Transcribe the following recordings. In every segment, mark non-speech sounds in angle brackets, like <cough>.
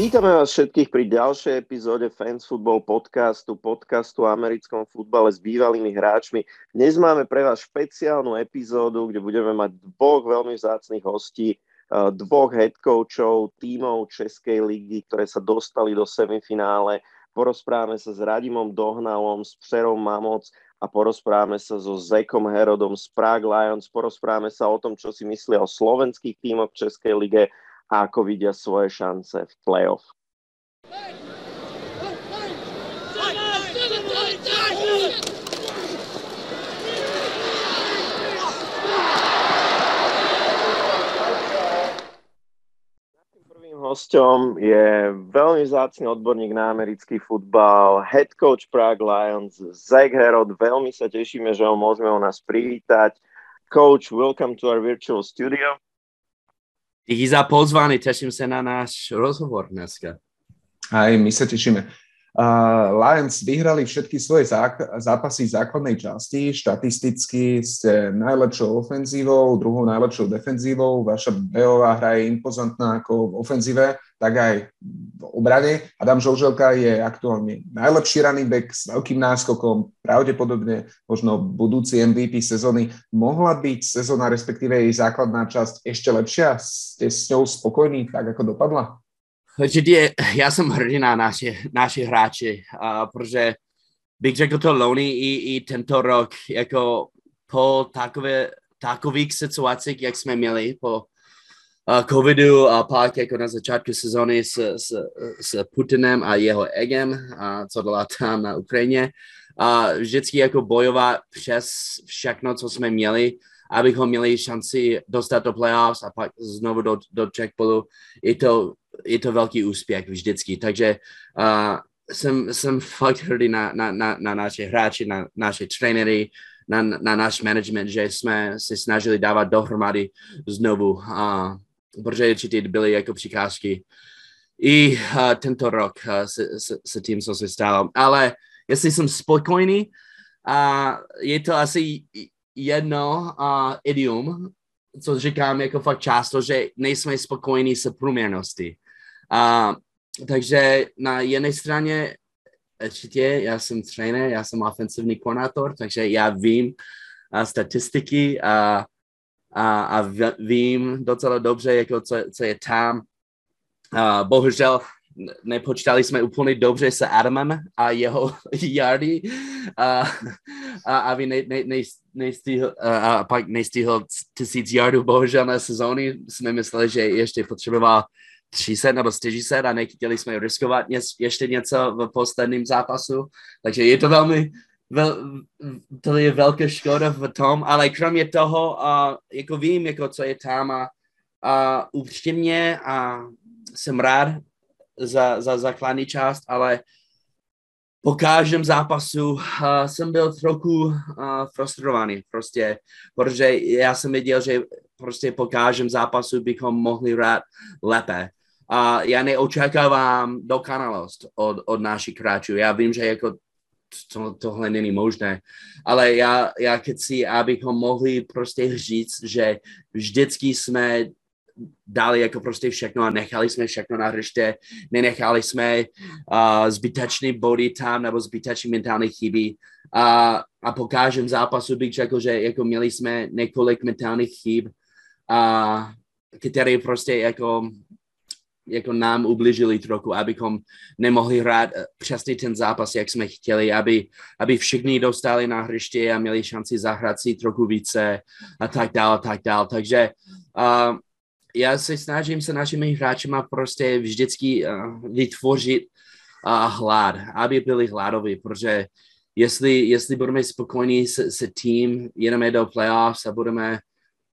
Vítame vás všetkých pri ďalšej epizóde Fans Football podcastu, podcastu o americkom futbale s bývalými hráčmi. Dnes máme pre vás špeciálnu epizódu, kde budeme mať dvoch veľmi vzácných hostí, eh, dvoch head coachov tímov Českej ligy, ktoré sa dostali do semifinále. Porozprávame sa s Radimom Dohnalom, s Přerom Mamoc a porozprávame sa so Zekom Herodom z Prague Lions. Porozprávame sa o tom, čo si myslia o slovenských tímoch v Českej lige a ako vidia svoje šance v playoff. hosťom je veľmi vzácný odborník na americký futbal, head coach Prague Lions, Zach Herod. Veľmi sa tešíme, že ho môžeme u nás privítať. Coach, welcome to our virtual studio. Díky za pozvání, teším se na náš rozhovor dneska. Aj my sa tešíme. Lions vyhrali všetky svoje zápasy v základnej časti. Štatisticky ste najlepšou ofenzívou, druhou najlepšou defenzívou. Vaša beová hra je impozantná ako v ofenzíve, tak aj v obrane. Adam Žolželka je aktuálne najlepší running back s veľkým náskokom, pravdepodobne možno budúci MVP sezóny. Mohla byť sezóna, respektíve jej základná časť ešte lepšia? Ste s ňou spokojní, tak ako dopadla? Určitě já jsem hrdý na naše, naši hráči, uh, protože bych řekl to loni i, i tento rok, jako po takové, takových situacích, jak jsme měli po covidu a pak jako na začátku sezóny s, s, s Putinem a jeho egem, a co dělá tam na Ukrajině, a vždycky jako bojovat přes všechno, co jsme měli, abychom měli šanci dostat do playoffs a pak znovu do, do checkpolu. Je to je to velký úspěch vždycky. Takže uh, jsem, jsem fakt hrdý na, na, na, na naše hráči, na naše trenéry, na, na náš management, že jsme se snažili dávat dohromady znovu, uh, protože určitě byly jako přikážky. I uh, tento rok uh, se, se, se tím, co se stalo. Ale jestli jsem spokojený, uh, je to asi jedno uh, idiom, co říkám jako fakt často, že nejsme spokojení se průměrnosti. A, takže na jedné straně určitě já jsem trenér, já jsem ofensivní koordinátor, takže já vím a statistiky a, a, a vím docela dobře, jako co, co je tam. A, bohužel nepočítali jsme úplně dobře se Adamem a jeho <laughs> yardy a, a aby ne, ne, ne, nestihl, a, a pak nestihl tisíc yardů bohužel na sezóny. Jsme mysleli, že ještě potřeboval 300 nebo 400 a nechtěli jsme riskovat ještě něco v posledním zápasu, takže je to velmi, vel, to je velká škoda v tom, ale kromě toho, uh, jako vím, jako co je tam a, a upřímně a jsem rád za, za základní část, ale po každém zápasu uh, jsem byl trochu uh, frustrovaný, prostě, protože já jsem viděl, že prostě po každém zápasu bychom mohli hrát lépe. A já neočekávám dokonalost od, od našich hráčů. Já vím, že jako to, tohle není možné, ale já, já chci, abychom mohli prostě říct, že vždycky jsme dali jako prostě všechno a nechali jsme všechno na hřiště, nenechali jsme uh, zbytečný body tam nebo zbytečný mentální chyby a, a po každém zápasu bych řekl, že jako měli jsme několik mentálních chyb, a, které prostě jako jako nám ubližili trochu, abychom nemohli hrát eh, přesně ten zápas, jak jsme chtěli, aby, aby všichni dostali na hřiště a měli šanci zahrát si trochu více a tak dále, tak dále. Takže uh, já se snažím se našimi hráčima prostě vždycky uh, vytvořit uh, hlad, aby byli hladoví, protože jestli, jestli budeme spokojení se, se tým, jedeme do playoffs a budeme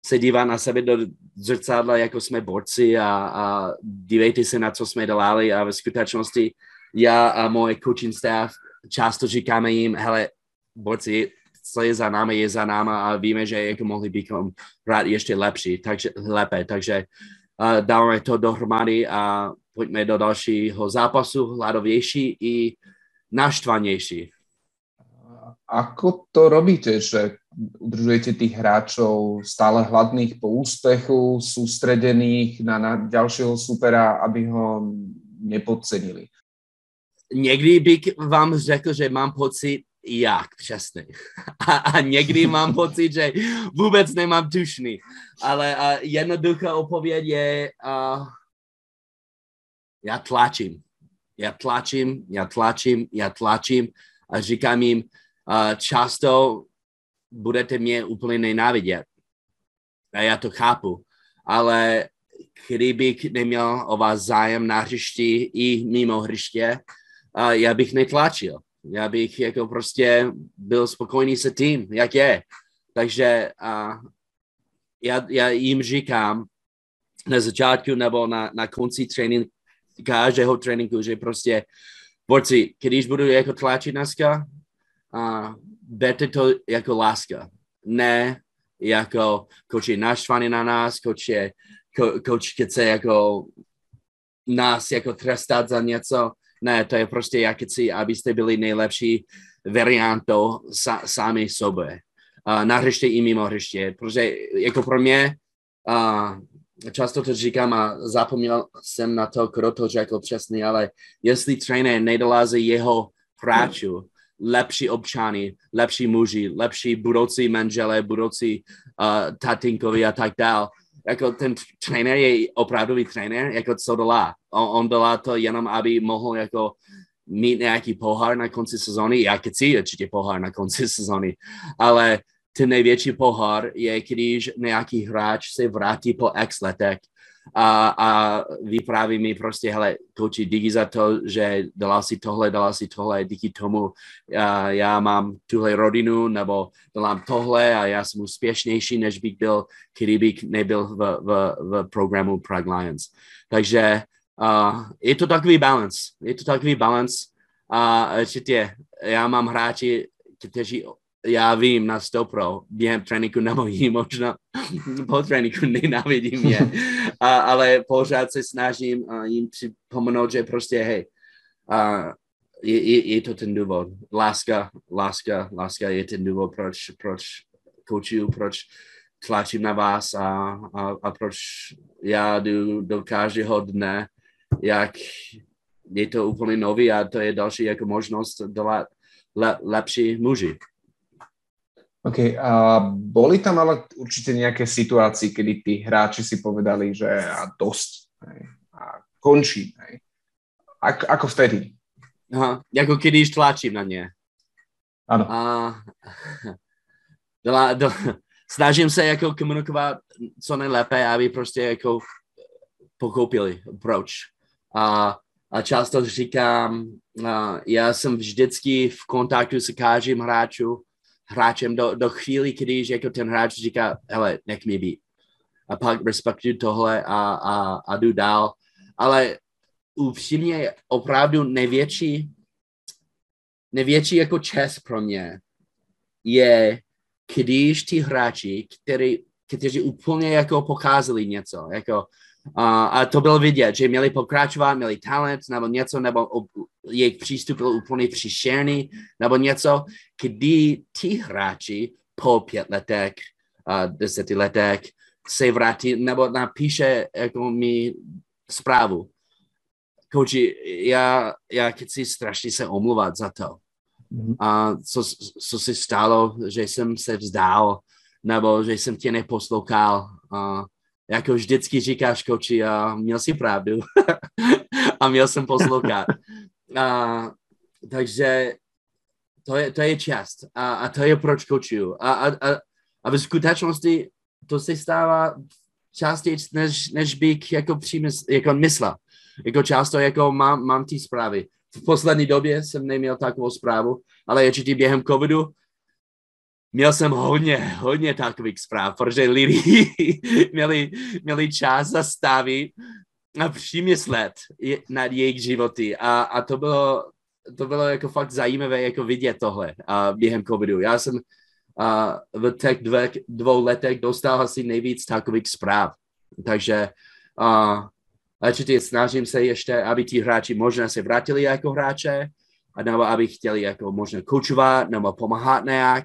se dívá na sebe do zrcadla, jako jsme borci a, a dívejte se na co jsme dělali a ve skutečnosti já a můj coaching staff často říkáme jim, hele, borci, co je za námi, je za náma a víme, že jako mohli bychom hrát ještě lepší, takže lépe, takže uh, dáváme to dohromady a pojďme do dalšího zápasu, hladovější i naštvanější. Ako to robíte, že udržujete tých hráčov stále hladných po úspechu, sústredených na, na ďalšieho supera, aby ho nepodcenili. Někdy bych vám řekl, že mám pocit, jak přesně. A, a někdy mám pocit, že vůbec nemám tušný. Ale a jednoduchá odpověď je, a, já tlačím. Já tlačím, já tlačím, já tlačím a říkám jim, a často budete mě úplně nenávidět. A já to chápu. Ale kdybych neměl o vás zájem na hřišti i mimo hřiště, a já bych netlačil. Já bych jako prostě byl spokojený se tím, jak je. Takže a já, já jim říkám na začátku nebo na, na konci tréninku, každého tréninku, že prostě borci, když budu jako tlačit dneska, a berte to jako láska. Ne jako coach je naštvaný na nás, coach je, coach chce jako nás jako trestat za něco. Ne, to je prostě jak chci, abyste byli nejlepší variantou sa, sami sobě. Uh, na hřiště i mimo hřiště, protože jako pro mě uh, často to říkám a zapomněl jsem na to, kdo to řekl přesně, ale jestli trenér nedolází jeho hráčů, lepší občany, lepší muži, lepší budoucí manželé, budoucí uh, tatinkovi a tak dál. Jako ten trenér je opravdový trenér, jako co dělá. On, on dělá to jenom, aby mohl jako mít nějaký pohár na konci sezóny. Já chci určitě pohár na konci sezóny, ale ten největší pohár je, když nějaký hráč se vrátí po x letech a, a vypráví mi prostě, hele, kouči, díky za to, že dala si tohle, dala si tohle, díky tomu já, já mám tuhle rodinu, nebo dělám tohle a já jsem úspěšnější, než bych byl, kdybych nebyl v, v, v programu Prague Lions. Takže uh, je to takový balance, je to takový balance a určitě já mám hráči, kteří já vím na 100 pro, během tréninku nebojí, <laughs> možná po tréninku nenávidím je, <laughs> a, ale pořád se snažím a jim připomenout, že prostě hej, a je, je, je to ten důvod. Láska, láska, láska je ten důvod, proč, proč koučuju, proč tlačím na vás a, a, a proč já jdu do každého dne, jak je to úplně nový a to je další jako možnost dělat le, lepší muži. OK, a boli tam ale určite nejaké situácie, kedy tí hráči si povedali, že a dosť, hej, a končí. Hej. Ak, ako vtedy? Aha, jako když tlačím na ně. Ano. A, do, do, snažím se jako komunikovat co nejlépe, aby prostě jako pochopili, proč. A, a často říkám, a já jsem vždycky v kontaktu s každým hráčem, hráčem do, do chvíli, když jako ten hráč říká, hele, nech mi být. A pak respektuju tohle a, a, a jdu dál. Ale upřímně opravdu největší, největší jako čest pro mě je, když ty hráči, který, kteří úplně jako pokázali něco, jako a, a to bylo vidět, že měli pokračovat, měli talent nebo něco, nebo jejich přístup byl úplně příšerný, nebo něco, kdy ty hráči po pět letech, a deseti letech se vrátí, nebo napíše jako mi zprávu. Kouči, já, já chci strašně se omluvat za to. Mm-hmm. A co, co se stalo, že jsem se vzdál, nebo že jsem tě neposlouchal. A jako vždycky říkáš, koči, a měl si pravdu. <laughs> a měl jsem poslouchat. A, takže to je, to je část. A, a to je proč kočuju. A, a, a, a v skutečnosti to se stává častěji, než, než bych jako, přímys, jako myslel. Jako často jako mám, mám ty zprávy. V poslední době jsem neměl takovou zprávu, ale určitě během covidu měl jsem hodně, hodně takových zpráv, protože lidi <laughs> měli, měli čas zastavit a přemyslet nad jejich životy a, a to bylo, to bylo jako fakt zajímavé jako vidět tohle a během covidu. Já jsem a v těch dvě, dvou letech dostal asi nejvíc takových zpráv. Takže a, určitě snažím se ještě, aby ti hráči možná se vrátili jako hráče, nebo aby chtěli jako možná koučovat nebo pomáhat nějak.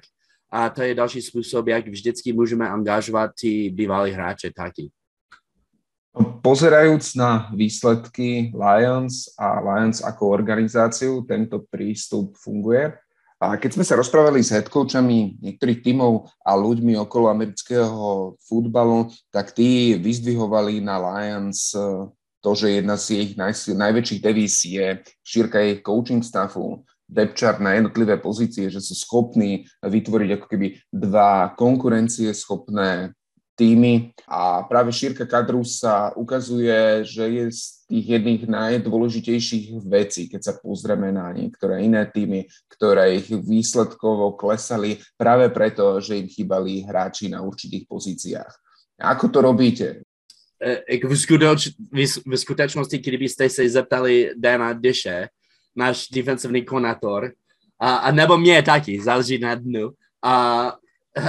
A to je další způsob, jak vždycky můžeme angažovat ty bývalí hráče taky. Pozerajúc na výsledky Lions a Lions ako organizáciu, tento prístup funguje. A keď sme sa rozprávali s headcoachami niektorých tímov a ľuďmi okolo amerického futbalu, tak tí vyzdvihovali na Lions eh, to, že jedna z ich naj, najväčších devíz je šírka ich coaching staffu, depth chart na jednotlivé pozície, že sú schopní vytvoriť ako keby dva konkurencie schopné týmy a práve šírka kadru sa ukazuje, že je z tých jedných najdôležitejších vecí, keď sa pozrieme na niektoré iné týmy, ktoré ich výsledkovo klesali práve preto, že im chýbali hráči na určitých pozíciách. Ako to robíte? E, v, v skutečnosti, kdybyste se zeptali Dana Dishe, náš defensivní konátor, a, a nebo mě taky, záleží na dnu, a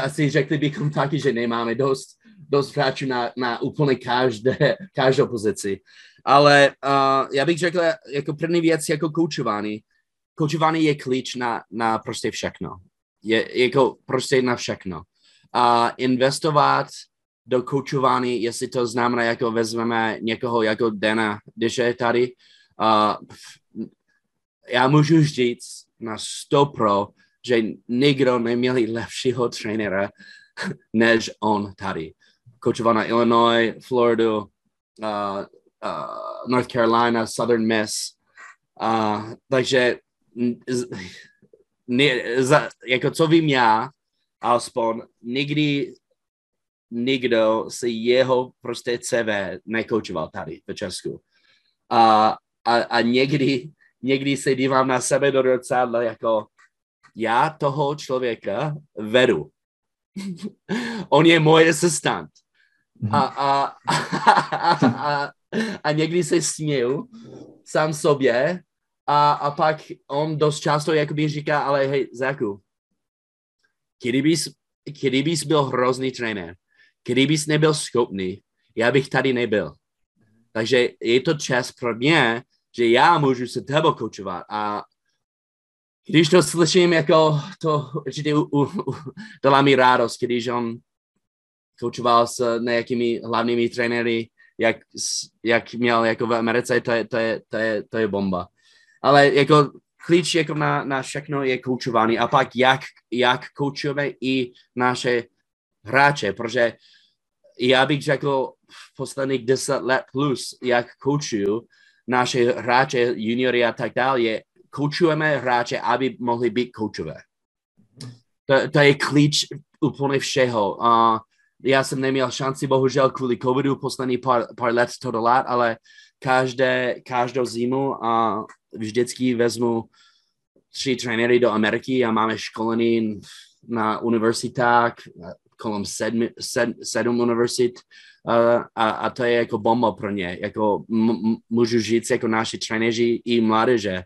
asi řekli bychom taky, že nemáme dost, dost hráčů na, na úplně každé, každou pozici. Ale uh, já bych řekl, jako první věc, jako koučování. Koučování je klíč na, na prostě všechno. Je jako prostě na všechno. A uh, investovat do koučování, jestli to znamená, jako vezmeme někoho jako Dana, když je tady, uh, já můžu říct na 100 pro, že nikdo neměli lepšího trenéra <laughs> než on tady. Koučoval na Illinois, Floridu, uh, uh, North Carolina, Southern Miss. Uh, takže <laughs> ne, za, jako co vím já, alespoň nikdy nikdo si jeho prostě CV nekoučoval tady v Česku. A, a, a někdy, někdy se dívám na sebe do zrcadla jako já toho člověka vedu. <laughs> On je můj asistent. A, a, a, a, a někdy se směju sám sobě a, a pak on dost často jakoby říká, ale hej, Zaku, kdybys, kdybys byl hrozný trenér, kdybys nebyl schopný, já bych tady nebyl. Takže je to čas pro mě, že já můžu se tebou koučovat a když to slyším, jako to určitě dala mi radost, když on koučoval s nějakými hlavními trenéry, jak, jak měl jako v Americe, to je, to je, to je, to je bomba. Ale jako klíč jako na, na všechno je koučování a pak jak, jak koučujeme i naše hráče, protože já bych řekl posledních deset let plus, jak koučuju naše hráče, juniory a tak dále, je koučujeme hráče, aby mohli být koučové. To, to je klíč úplně všeho. Uh, já jsem neměl šanci, bohužel, kvůli covidu poslední pár, pár let to dolat, ale každé, každou zimu a vždycky vezmu tři trenéry do Ameriky a máme školení na univerzitách, kolem sedmi, sed, sedm univerzit uh, a, a to je jako bomba pro ně. Jako m- můžu říct jako naši trenéři i mládeže,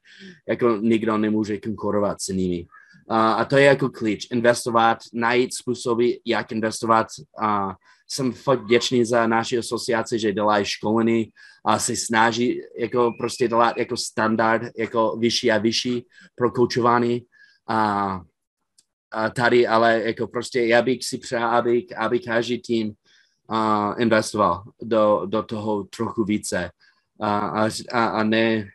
jako nikdo nemůže konkurovat s nimi. Uh, a to je jako klíč. Investovat, najít způsoby, jak investovat. Uh, jsem fakt vděčný za naši asociaci, že dělají školení a se snaží jako prostě dělat jako standard, jako vyšší a vyšší pro koučování. A, a tady, ale jako prostě já bych si přál, aby, aby každý tým uh, investoval do, do toho trochu více a, a, a, ne,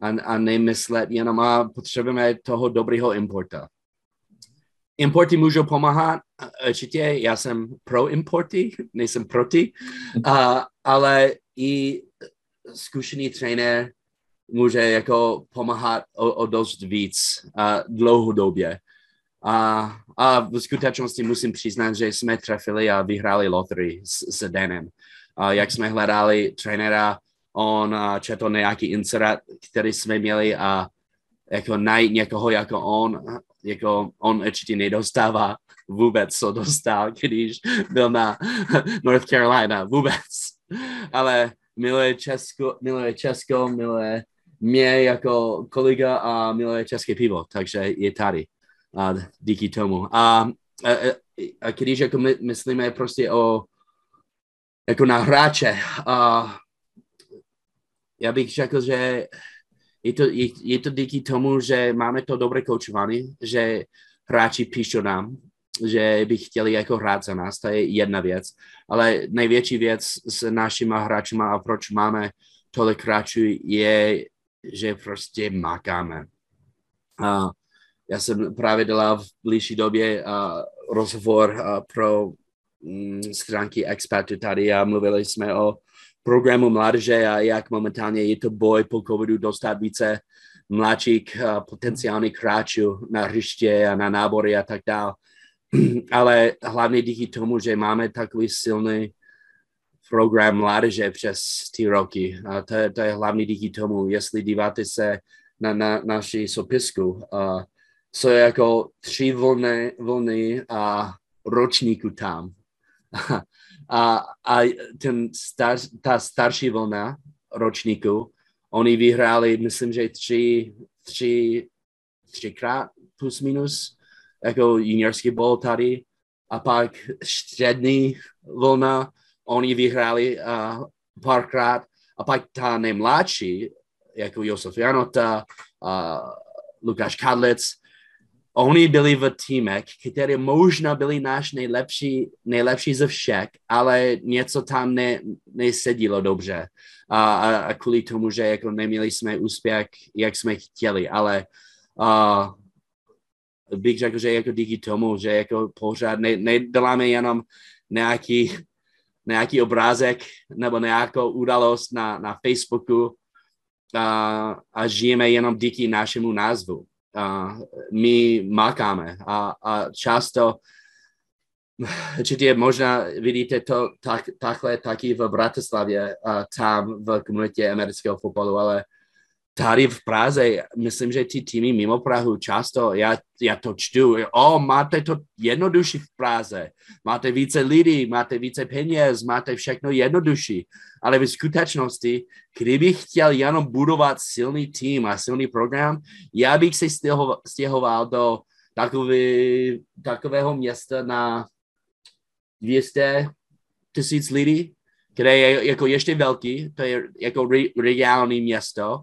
a, a nemyslet jenom a potřebujeme toho dobrého importa. Importy můžou pomáhat, určitě, já jsem pro importy, nejsem proti, uh, ale i zkušený trenér může jako pomáhat o, o dost víc uh, dlouhodobě. A, a v skutečnosti musím přiznat, že jsme trefili a vyhráli loterii s, s Danem. A jak jsme hledali trenéra, on četl nějaký insert, který jsme měli a jako najít někoho jako on, jako on určitě nedostává vůbec, co dostal, <laughs> když byl na <laughs> North Carolina, vůbec. Ale miluje Česko, miluje Česko, miluje mě jako kolega a miluje české pivo, takže je tady a díky tomu. A, a, a když jako my, myslíme prostě o jako na hráče, a já bych řekl, že je to, je, je to díky tomu, že máme to dobré koučování, že hráči píšou nám že by chtěli jako hrát za nás, to je jedna věc. Ale největší věc s našimi hráči a proč máme tolik hráčů je, že prostě makáme. Uh, já jsem právě dělal v blížší době uh, rozhovor uh, pro um, stránky expertů tady a mluvili jsme o programu mládeže a jak momentálně je to boj po covidu dostat více mladších potenciálních hráčů na hřiště a na nábory a tak dále. <clears throat> Ale hlavně díky tomu, že máme takový silný program mládeže přes ty roky. A to, to je hlavně díky tomu, jestli díváte se na, na naši sopisku, uh, je jako tři vlny, vlny a ročníku tam. <laughs> a, a ten star, ta starší vlna ročníku, oni vyhráli, myslím, že tři, tři, třikrát plus minus, jako juniorský bol tady. A pak střední vlna, oni vyhráli uh, párkrát. A pak ta nejmladší, jako Josef Janota, uh, Lukáš Kadlec, oni byli v týmech, které možná byli náš nejlepší, nejlepší ze všech, ale něco tam ne, nesedilo dobře. A, a, a kvůli tomu, že jako neměli jsme úspěch, jak jsme chtěli, ale uh, bych řekl, že jako díky tomu, že jako pořád ne, neděláme jenom nějaký, nějaký obrázek nebo nějakou událost na, na Facebooku a, a žijeme jenom díky našemu názvu a my makáme. A, a často určitě možná vidíte to tak, takhle taky v Bratislavě a tam v komunitě amerického fotbalu, ale tady v Praze, myslím, že ty týmy mimo Prahu často, já, já to čtu, o, máte to jednodušší v Praze, máte více lidí, máte více peněz, máte všechno jednodušší, ale v skutečnosti, kdybych chtěl jenom budovat silný tým a silný program, já bych se stěhoval do takový, takového města na 200 tisíc lidí, které je jako ještě velký, to je jako re, regionální město,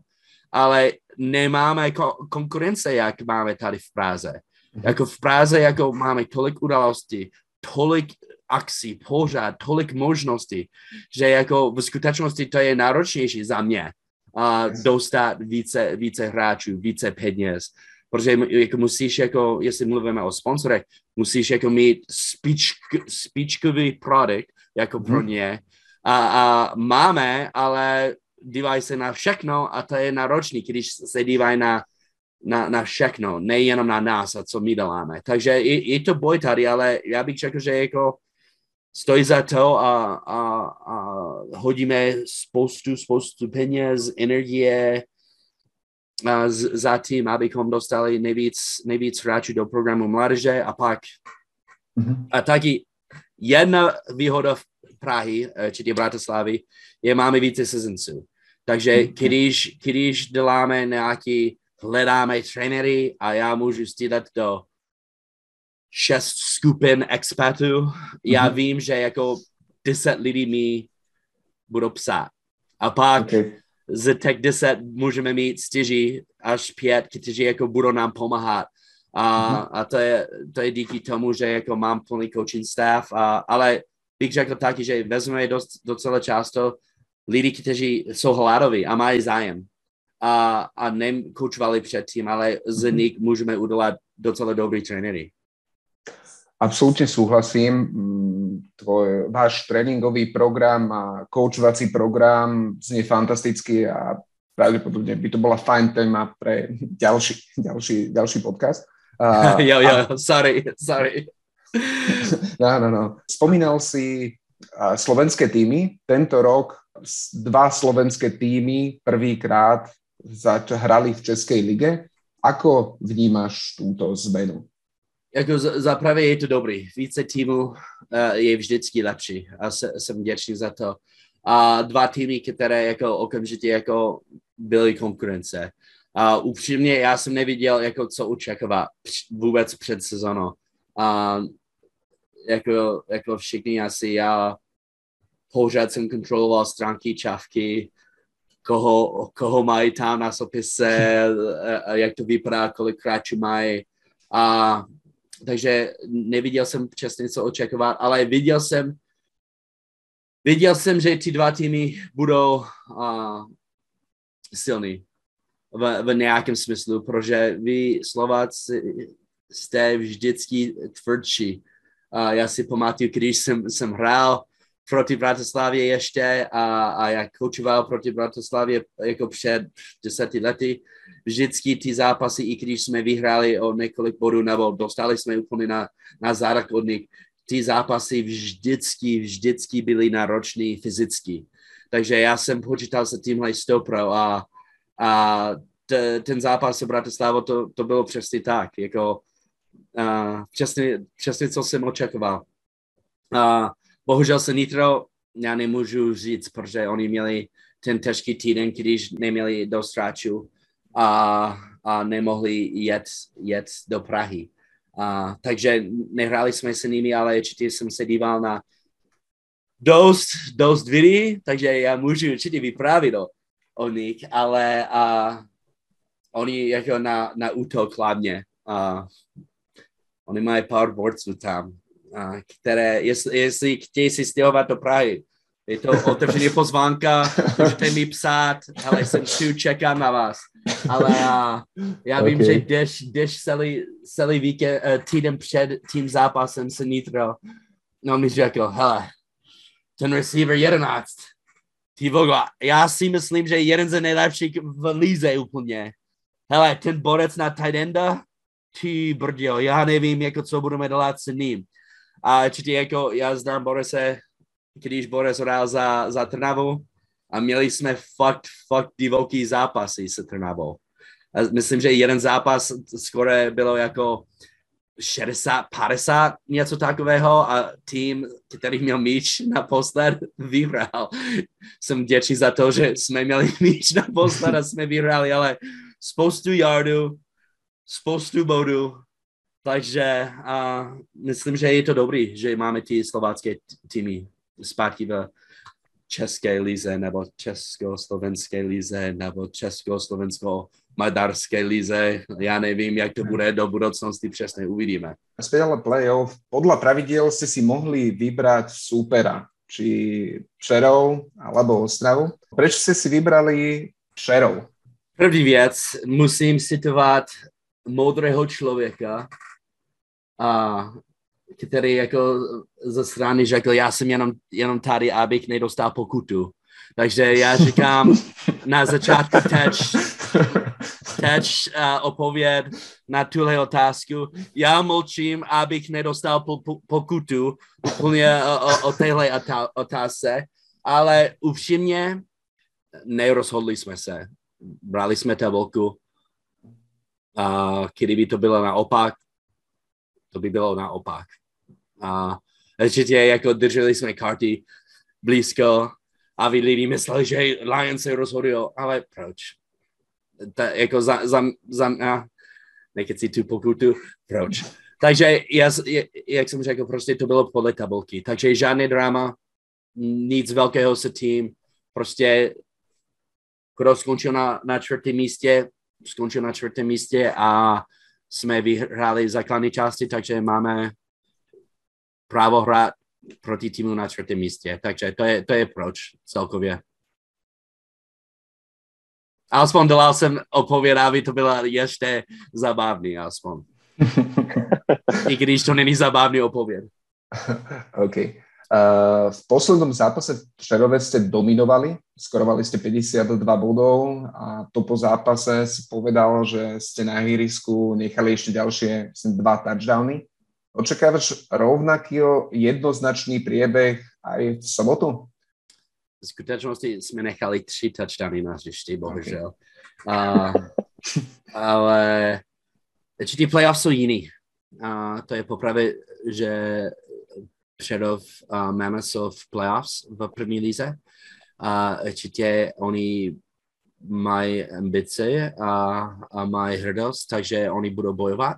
ale nemáme ko- konkurence, jak máme tady v Praze. Mm-hmm. Jako v Praze jako máme tolik událostí, tolik akcí, pořád, tolik možností, že jako v skutečnosti to je náročnější za mě a dostat více, více hráčů, více peněz. Protože jako musíš, jako, jestli mluvíme o sponsorech, musíš jako mít spíčk, spíčkový produkt jako pro mhm. ně. A, a máme, ale dívají se na všechno a to je náročný, když se dívají na, na, na všechno, nejenom na nás a co my děláme. Takže je, je to boj tady, ale já bych řekl, že jako stojí za to a, a, a hodíme spoustu, spoustu peněz, energie a z, za tím, abychom dostali nejvíc, nejvíc hráčů do programu mládeže a pak mm-hmm. a taky jedna výhoda v Prahy, eh, či Bratislavy, je máme více sezonců. Takže mhm. když, když děláme nějaký, hledáme trenery a já můžu stídat do šest skupin expertů, já mm-hmm. vím, že jako deset lidí mi budou psát. A pak okay. z těch deset můžeme mít čtyři až pět, kteří jako budou nám pomáhat. A, mm-hmm. a to, je, to je díky tomu, že jako mám plný coaching staff, a, ale bych řekl taky, že vezmeme dost, docela často lidi, kteří jsou hladoví a mají zájem a, a nekoučovali předtím, ale z mhm. nich můžeme udělat docela dobrý trenéry. Absolútne súhlasím. Tvoj, váš tréningový program a koučovací program znie fantasticky a pravdepodobne by to bola fajn téma pre ďalší, ďalší, ďalší podcast. Uh, <laughs> jo, jo, sorry, sorry. <laughs> no, no, no. Spomínal si slovenské týmy. Tento rok dva slovenské týmy prvýkrát hrali v Českej lige. Ako vnímáš túto zmenu? Jako za, právě je to dobrý. Více týmů uh, je vždycky lepší a se, jsem vděčný za to. A dva týmy, které jako okamžitě jako byly konkurence. A upřímně já jsem neviděl, jako co očekávat vůbec před sezónou. A jako, jako všichni asi já pořád jsem kontroloval stránky čávky, koho, koho mají tam na sopise, <laughs> jak to vypadá, kolik hráčů mají. A takže neviděl jsem přesně, co očekovat, ale viděl jsem, viděl jsem, že ty dva týmy budou uh, silný v, v nějakém smyslu, protože vy Slováci jste vždycky tvrdší. Uh, já si pamatuju, když jsem, jsem hrál proti Bratislavě ještě a, a jak koučoval proti Bratislavě jako před deseti lety, vždycky ty zápasy, i když jsme vyhráli o několik bodů nebo dostali jsme úplně na, na zádak od nich, ty zápasy vždycky, vždycky byly náročný fyzicky. Takže já jsem počítal se tímhle stopro a, a t, ten zápas s Bratislavou, to, to bylo přesně tak, jako uh, přesně, přesně, co jsem očekoval. Uh, bohužel se Nitro, já nemůžu říct, protože oni měli ten těžký týden, když neměli dost hráčů a, a nemohli jet, jet do Prahy. A, takže nehráli jsme s nimi, ale určitě jsem se díval na dost, dost videí, takže já můžu určitě vyprávět o, o nich, ale a, oni jako na, na útok hlavně. A, oni mají pár borců tam, které, jestli, jestli chtějí si stěhovat do Prahy, je to otevřený pozvánka, můžete mi psát, ale jsem tu, čekám na vás. Ale uh, já vím, okay. že jdeš, jdeš celý, celý víkend, uh, týden před tím zápasem se Nitro. No mi řekl, hele, ten receiver 11, ty vogla, já si myslím, že je jeden ze nejlepších v líze úplně. Hele, ten borec na tight enda, ty brděl, já nevím, jako co budeme dělat s ním. A určitě jako já znám Borise když Boris hrál za, za Trnavu a měli jsme fakt, fakt divoký zápasy se Trnavou. A myslím, že jeden zápas skoro bylo jako 60, 50, něco takového a tým, který měl míč na posled, <laughs> vyhrál. Jsem vděčný za to, že jsme měli <laughs> míč na posled a jsme vyhráli, ale spoustu yardů, spoustu bodů, takže uh, myslím, že je to dobrý, že máme ty slovácké týmy zpátky v české lize nebo československé lize nebo československo-maďarské lize. Já nevím, jak to bude do budoucnosti, přesně uvidíme. Spiele playoff, podľa pravidiel ste si mohli vybrať súpera, či Přerov alebo Ostravu. Prečo ste si vybrali Přerov? První věc, musím citovat moudrého člověka, a který jako ze strany řekl, já jsem jenom, jenom tady, abych nedostal pokutu. Takže já říkám <laughs> na začátku teď, teď uh, opověd na tuhle otázku. Já mlčím, abych nedostal po, po, pokutu úplně o, o, o téhle otázce, ale upřímně nerozhodli jsme se. Brali jsme tabulku. Uh, kdyby to bylo naopak, to by bylo naopak. A určitě jako drželi jsme karty blízko a vy lidi mysleli, že Lions se rozhodují, ale proč? Ta, jako za, za, za a, si tu pokutu, proč? Takže já, jak jsem řekl, prostě to bylo podle tabulky. Takže žádné drama, nic velkého se tým, prostě kdo skončil na, na čtvrtém místě, skončil na čtvrtém místě a jsme vyhráli základní části, takže máme právo hrát proti týmu na čtvrtém místě. Takže to je, to je proč celkově. Alespoň dal jsem odpověď, aby to bylo ještě zabavný, aspoň. <laughs> I když to není zabavný odpověď. OK. Uh, v poslednom zápase v Přerove ste dominovali, skorovali ste 52 bodov a to po zápase si povedal, že ste na ihrisku nechali ešte ďalšie myslím, dva touchdowny. Očekávaš rovnaký jednoznačný priebeh aj v sobotu? V skutečnosti jsme nechali tři touchdowny na hřišti, bohužel. Okay. Uh, ale určitě playoff jsou jiný. Uh, to je popravě, že Přerov uh, jsou v playoffs v první lize. A určitě oni mají ambice a, a mají hrdost, takže oni budou bojovat.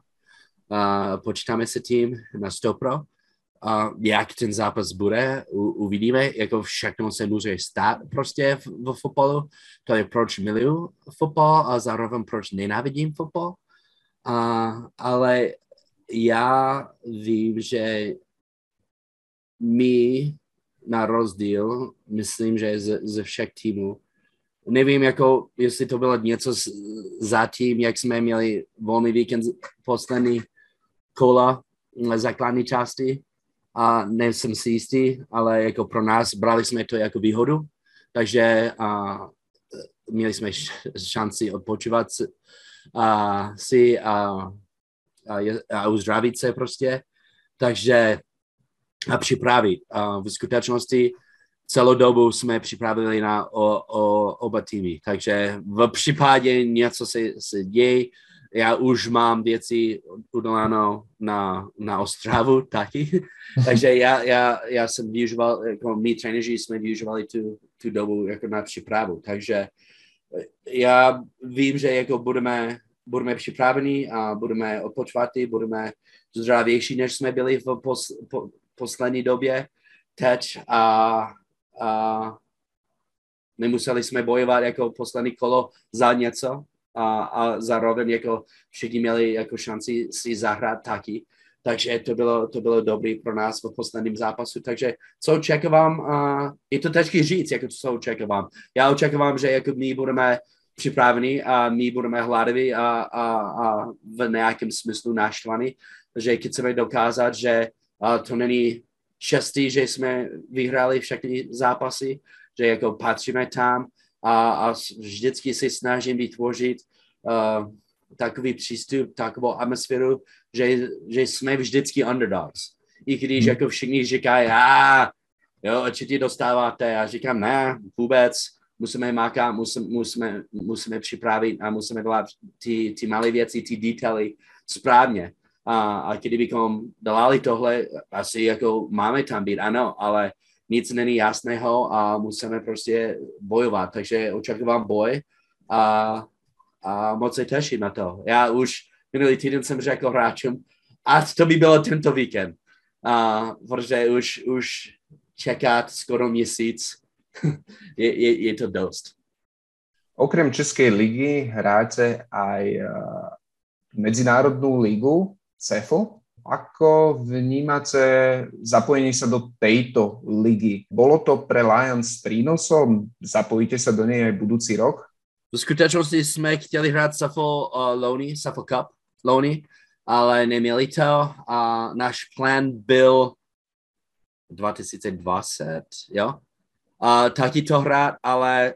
Uh, počítáme se tím na 100%. A jak ten zápas bude, u, uvidíme, jako všechno se může stát prostě v, v fotbalu. To je proč miluju fotbal a zároveň proč nenávidím fotbal. Uh, ale já vím, že my na rozdíl, myslím, že ze, ze všech týmů, nevím, jako, jestli to bylo něco z, zatím, jak jsme měli volný víkend poslední kola základní části. A nejsem si jistý, ale jako pro nás brali jsme to jako výhodu, takže a, měli jsme šanci odpočívat a, si a, a, a uzdravit se prostě, takže a připravit. A v skutečnosti celou dobu jsme připravili na o, o, oba týmy. Takže v případě něco se, se děje, já už mám věci uděláno na, na Ostravu <laughs> taky. Takže já, já, já jsem využíval, jako my trenéři jsme využívali tu, tu dobu jako na přípravu. Takže já vím, že jako budeme, budeme připraveni a budeme odpočvat, budeme zdravější, než jsme byli v pos, po, poslední době teď a a nemuseli jsme bojovat jako poslední kolo za něco a, a zároveň jako všichni měli jako šanci si zahrát taky. Takže to bylo, to bylo dobrý pro nás v posledním zápasu. Takže co očekávám, uh, je to těžké říct, jako co očekávám. Já očekávám, že jako my budeme připraveni a my budeme hladaví a, a, a v nějakém smyslu naštvaní, že chceme dokázat, že uh, to není šestý, že jsme vyhráli všechny zápasy, že jako patříme tam a, a vždycky se snažím vytvořit uh, takový přístup, takovou atmosféru, že, že jsme vždycky underdogs. I když hmm. jako všichni říkají, a jo, určitě dostáváte, já říkám, ne, vůbec, musíme mákat, musíme, musíme, musíme připravit a musíme dělat ty, ty malé věci, ty detaily správně. A, a kdybychom dělali tohle, asi jako máme tam být, ano, ale nic není jasného a musíme prostě bojovat. Takže očekávám boj a, a moc se těším na to. Já už minulý týden jsem řekl hráčům, a to by bylo tento víkend, a, protože už, už čekat skoro měsíc <laughs> je, je, je to dost. Okrem Českej ligy hráte aj uh, medzinárodnú ligu CEFO. Ako vnímate zapojenie sa do tejto ligy? Bolo to pre Lions prínosom? Zapojíte sa do nej aj budúci rok? V skutečnosti jsme chtěli hrát Safo uh, Loni, Safo Cup Loni, ale neměli to a náš plán byl 2020, jo? A taky to hrát, ale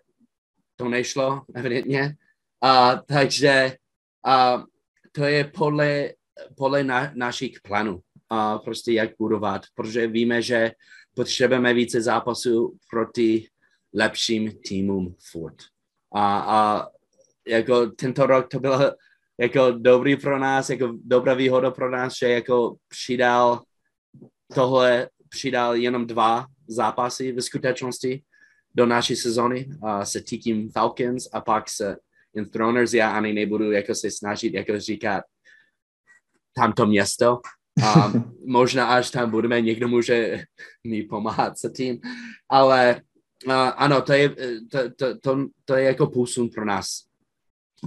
to nešlo, evidentně. A, takže a, to je podle podle na, našich plánů a prostě jak budovat, protože víme, že potřebujeme více zápasů proti lepším týmům furt. A, a jako tento rok to bylo jako dobrý pro nás, jako dobrá výhoda pro nás, že jako přidal tohle, přidal jenom dva zápasy ve skutečnosti do naší sezony a se týkým Falcons a pak se Enthroners. Já ani nebudu jako se snažit jako říkat tamto město. A <laughs> možná až tam budeme, někdo může mi pomáhat se tím, ale uh, ano, to je, to, to, to, to je jako posun pro nás,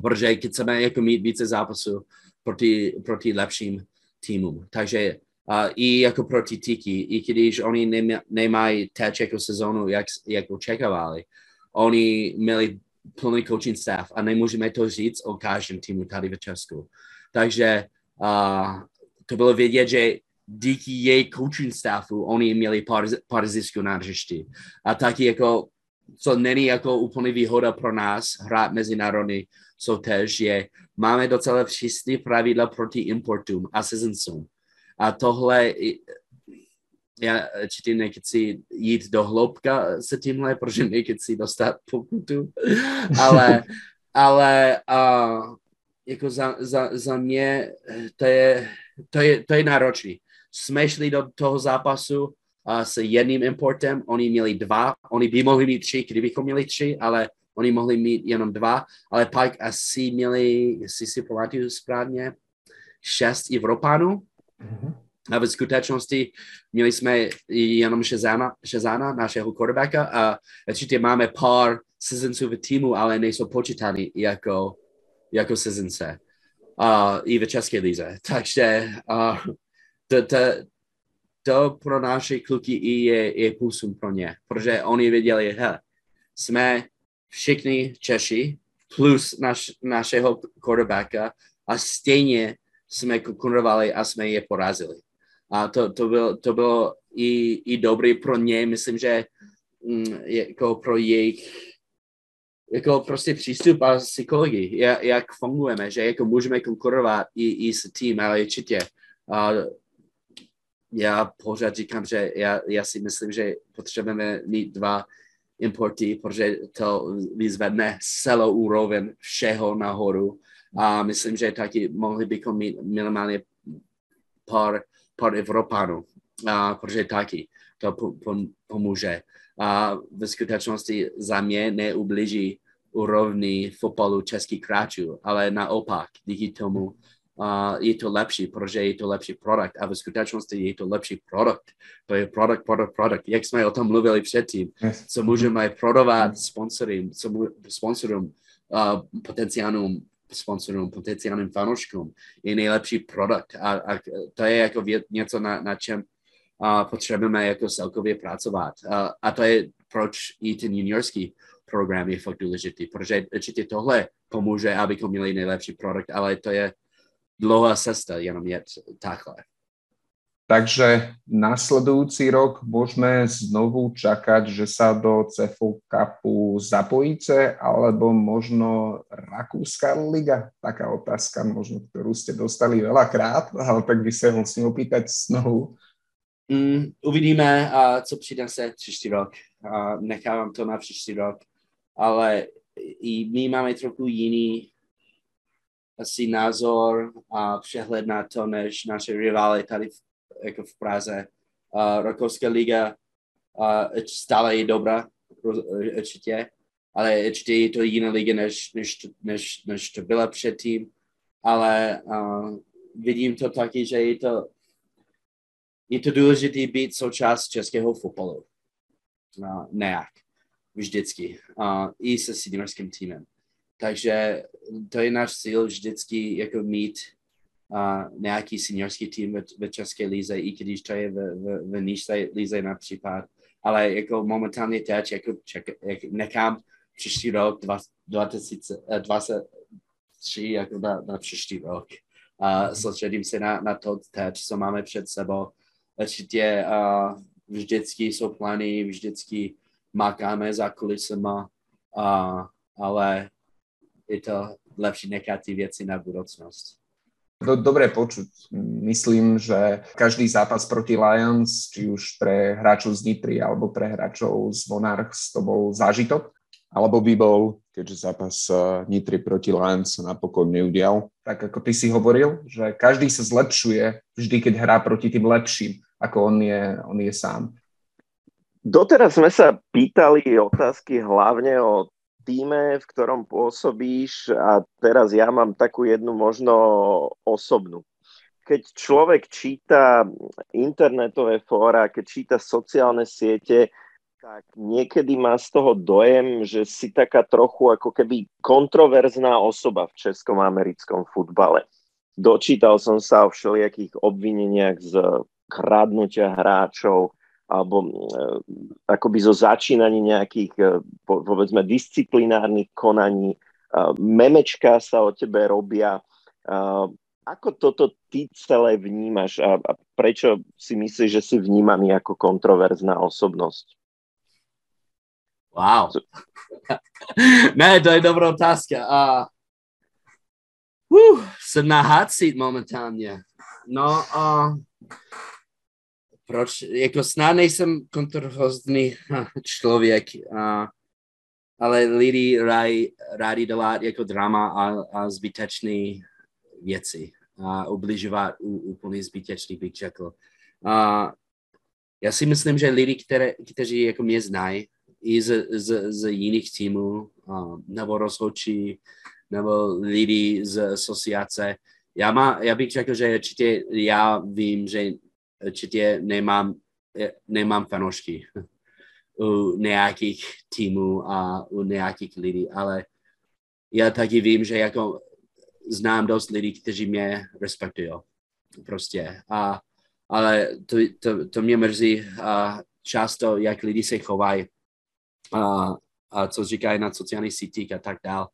protože chceme jako mít více zápasů proti, proti lepším týmům. Takže uh, i jako proti Tiki, i když oni nemají teď jako sezónu, jak, jak očekávali, oni měli plný coaching staff a nemůžeme to říct o každém týmu tady v Česku. Takže a to bylo vědět, že díky její coaching staffu oni měli pár, pár zisků na hřišti. A taky jako, co není jako úplně výhoda pro nás hrát mezinárodní soutěž, je, máme docela přísné pravidla proti importům a sezoncům. A tohle, já určitě nechci jít do hloubka se tímhle, protože nechci dostat pokutu, <laughs> ale, ale uh, jako za, za, za mě to je, to je, to je náročný. Jsme šli do toho zápasu uh, s jedním importem, oni měli dva, oni by mohli mít tři, kdybychom měli tři, ale oni mohli mít jenom dva, ale pak asi měli, jestli si pamatuju správně, šest Evropanů. Mm-hmm. A v skutečnosti měli jsme jenom Shazana, Shazana našeho quarterbacka a určitě máme pár sezonců v týmu, ale nejsou počítány jako jako sezence. uh, i v České lize. <laughs> Takže uh, to, to, to pro naše kluky i je, je půsun pro ně, protože oni věděli, he, jsme všichni Češi plus naš, našeho quarterbacka a stejně jsme konkurovali a jsme je porazili. A to, to, bylo, to bylo i, i dobrý pro ně, myslím, že mm, jako pro jejich jako prostě přístup a psychologii, jak, jak fungujeme, že jako můžeme konkurovat i, i s tým, ale určitě. A já pořád říkám, že já, já si myslím, že potřebujeme mít dva importy, protože to vyzvedne celou úroveň všeho nahoru. A myslím, že taky mohli bychom mít minimálně pár, pár Evropanů, a, protože taky to pomůže. A ve skutečnosti za mě neublíží úrovni fotbalu českých kráčů, ale naopak, díky tomu uh, je to lepší, protože je to lepší produkt a ve skutečnosti je to lepší produkt. To je produkt, produkt, produkt. Jak jsme o tom mluvili předtím, yes. co můžeme prodovat sponsorům, co sponsorům, uh, potenciálním sponsorům, potenciálním fanouškům je nejlepší produkt a, a to je jako věc, něco, na, na čem uh, potřebujeme jako celkově pracovat. Uh, a to je proč i ten juniorský program je fakt důležitý, protože určitě tohle pomůže, abychom měli nejlepší produkt, ale to je dlouhá cesta, jenom jet takhle. Takže nasledujúci rok môžeme znovu čakať, že sa do CFU Cupu zapojíte, alebo možno Rakúska liga? Taká otázka, možno, ktorú ste dostali veľakrát, ale tak by sa musím opýtať znovu. Mm, uvidíme, uh, co přinese příští rok. Uh, nechávám to na příští rok, ale i my máme trochu jiný asi názor a přehled na to, než naše rivály tady v, jako v Praze. Uh, Rakouská liga uh, stále je dobrá, určitě, ale určitě je to jiná liga, než, než, než, než to byla předtím, ale uh, vidím to taky, že je to je to důležité být součást českého fotbalu. No, nějak. Vždycky. Uh, I se seniorským týmem. Takže to je náš cíl vždycky jako mít uh, nějaký seniorský tým ve, ve České lize, i když to je v, v, v nižší lize například. Ale jako momentálně teď jako ček, jak nechám příští rok 2023 jako na, na příští rok. A uh, soustředím se na, na to teď, co máme před sebou určitě uh, vždycky jsou plány, vždycky makáme za kulisama, uh, ale je to lepší nechat ty věci na budoucnost. Dobre počuť. Myslím, že každý zápas proti Lions, či už pre hráčov z Nitry alebo pre hráčov z Monarchs, to bol zážitok? Alebo by bol, keďže zápas eh, Nitry proti Lions sa napokon neudial, tak ako ty si hovoril, že každý sa zlepšuje vždy, keď hrá proti tým lepším ako on je, on je sám. Doteraz sme sa pýtali otázky hlavne o týme, v ktorom pôsobíš a teraz ja mám takú jednu možno osobnú. Keď človek číta internetové fóra, keď číta sociálne siete, tak niekedy má z toho dojem, že si taká trochu ako keby kontroverzná osoba v českom americkom futbale. Dočítal som sa o všelijakých obvineniach z kradnutia hráčov alebo e, akoby zo začínaní nejakých, e, povedzme, disciplinárnych konaní. E, memečka sa o tebe robia. Ako toto ty celé vnímaš a, a prečo si myslíš, že si vnímaný ako kontroverzná osobnosť? Wow. <laughs> ne, to je dobrá otázka. Uh, uh, jsem na hot seat momentálně. No, uh, proč, jako snad nejsem kontroverzní <laughs> člověk, a, ale lidi rádi, rádi dělat jako drama a, a zbytečné věci. A ubližovat u, úplně zbytečný bych řekl. A, já si myslím, že lidi, které, kteří jako mě znají, i z, z, z jiných týmů, a, nebo rozhodčí, nebo lidi z asociace, já, má, já bych řekl, že určitě já vím, že určitě nemám, nemám fanoušky <laughs> u nějakých týmů a u nějakých lidí, ale já taky vím, že jako znám dost lidí, kteří mě respektují. Prostě. A, ale to, to, to mě mrzí a často, jak lidi se chovají a, a co říkají na sociálních sítích a tak dále.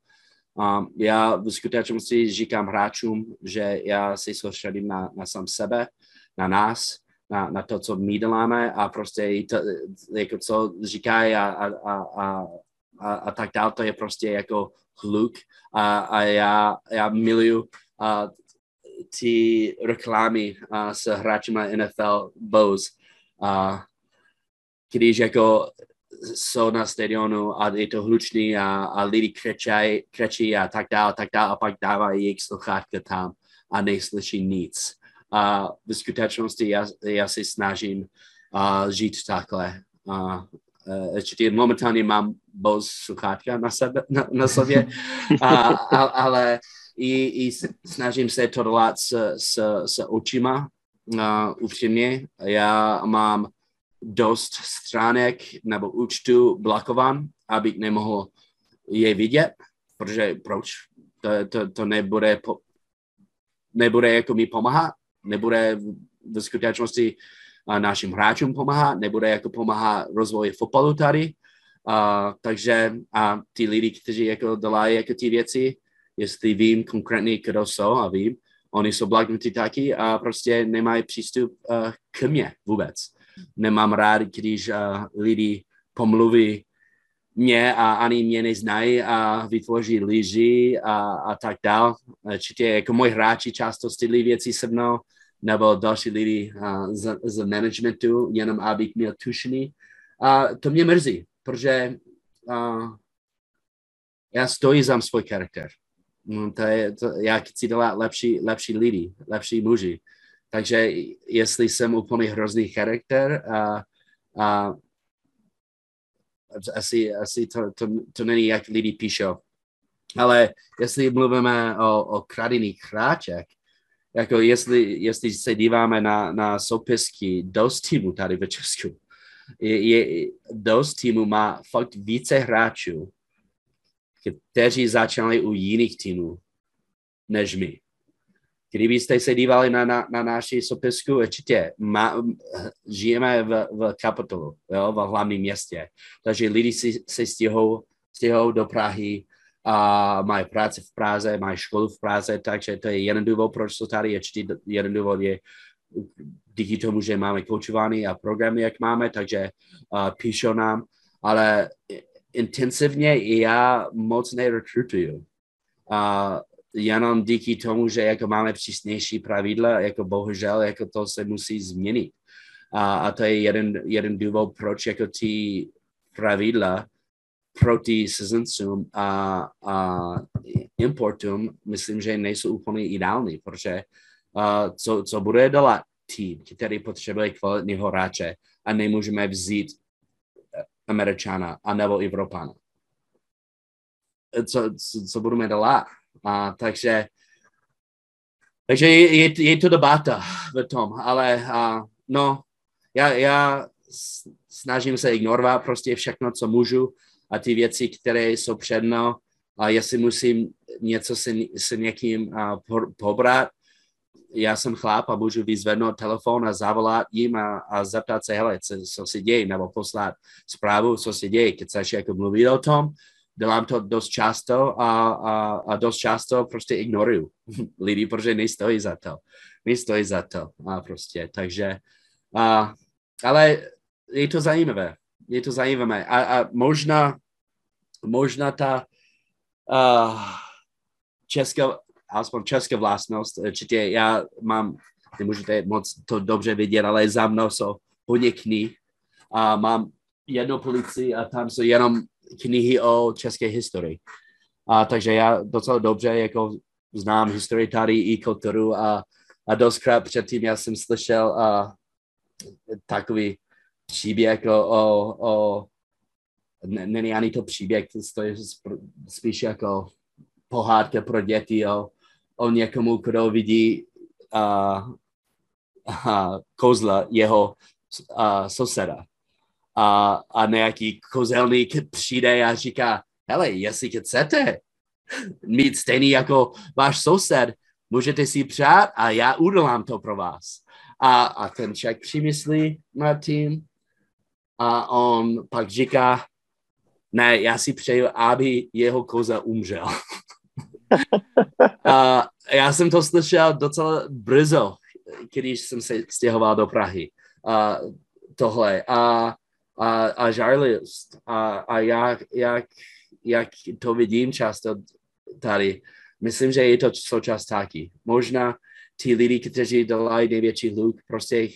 Um, já v skutečnosti říkám hráčům, že já si soustředím na, na sám sebe, na nás, na, na to, co my děláme a prostě to, jako co říkají a, a, a, a, a, tak dále, to je prostě jako hluk a, a já, já miluju a, ty reklamy a, s hráči na NFL Bose, a, když jako jsou na stadionu a je to hlučný a, a lidi křečí a tak dále, tak dále a pak dávají jejich sluchátka tam a neslyší nic. A v skutečnosti já, já si snažím uh, žít takhle. Uh, uh, momentálně mám boz sluchátka na, sebe, na, na sobě, <laughs> uh, ale i, i snažím se to dělat s, s, s očima, uh, upřímně. Já mám dost stránek nebo účtu blokovan, abych nemohl je vidět, protože proč? To, to, to nebude, po, nebude jako mi pomáhat, nebude v skutečnosti našim hráčům pomáhat, nebude jako pomáhat rozvoji fotbalu tady. Uh, takže a ty lidi, kteří jako dělají jako ty věci, jestli vím konkrétně, kdo jsou a vím, oni jsou blagnuti taky a prostě nemají přístup uh, k mně vůbec nemám rád, když uh, lidi pomluví mě a ani mě neznají a vytvoří lyži a, a tak dál. Určitě jako moji hráči často stydlí věci se mnou, nebo další lidi uh, z, z managementu, jenom abych měl tušený. A to mě mrzí, protože uh, já stojím za svůj charakter. No, to je, to, já chci dělat lepší, lepší lidi, lepší muži. Takže jestli jsem úplně hrozný charakter a, a asi, asi to, to, to není, jak lidi píšou. Ale jestli mluvíme o, o kradených hráček, jako jestli, jestli se díváme na, na soupisky dost týmu tady v Česku, je, je, dost týmu má fakt více hráčů, kteří začali u jiných týmů než my. Kdybyste se dívali na, na, na naši sopisku, určitě má, žijeme v, v kapitolu, jo, v hlavním městě. Takže lidi si, se stěhou, stěhou do Prahy a mají práci v Praze, mají školu v Praze, takže to je jeden důvod, proč to tady určitě jeden důvod je díky tomu, že máme koučování a programy, jak máme, takže uh, píšou nám, ale intenzivně já moc nerekrutuju. Uh, jenom díky tomu, že jako máme přísnější pravidla, jako bohužel jako to se musí změnit. A, a to je jeden, jeden důvod, proč jako ty pravidla proti cizincům a, a importům, myslím, že nejsou úplně ideální, protože uh, co, co bude dělat tým, který potřebuje kvalitního hráče a nemůžeme vzít Američana a nebo Evropana. Co, co, co budeme dělat? A, takže takže je, je, je to debata v tom, ale a, no, já, já snažím se ignorovat prostě všechno, co můžu a ty věci, které jsou před mnou a jestli musím něco se, se někým a, pobrat, já jsem chlap a můžu vyzvednout telefon a zavolat jim a, a zeptat se, hele, co, co se děje, nebo poslat zprávu, co se děje, když chceš jako mluvit o tom, dělám to dost často a, a, a dost často prostě ignoruju. <laughs> Lidi, protože nestojí za to. Nestojí za to. A prostě, takže, a, ale je to zajímavé, je to zajímavé. A, a možná, možná ta uh, česká, aspoň česká vlastnost, určitě já mám, nemůžete moc to dobře vidět, ale za mnou jsou hodně knih a mám jednu policii a tam jsou jenom knihy o české historii. A takže já docela dobře jako znám historii tady i kulturu a, a doskrát předtím já jsem slyšel a, takový příběh o, o, o není ani to příběh, to je spíš jako pohádka pro děti o, o někomu, kdo vidí a, a kozla jeho a, soseda a, a nějaký kozelník přijde a říká, hele, jestli chcete, mít stejný jako váš soused, můžete si přát a já udělám to pro vás. A, a ten člověk přemyslí nad tím a on pak říká, ne, já si přeju, aby jeho koza umřel. a já jsem to slyšel docela brzo, když jsem se stěhoval do Prahy. A tohle. A, a, a žárlivost. A, a jak, jak, jak to vidím často tady, myslím, že je to součást taky. Možná ti lidi, kteří dělají největší hluk, prostě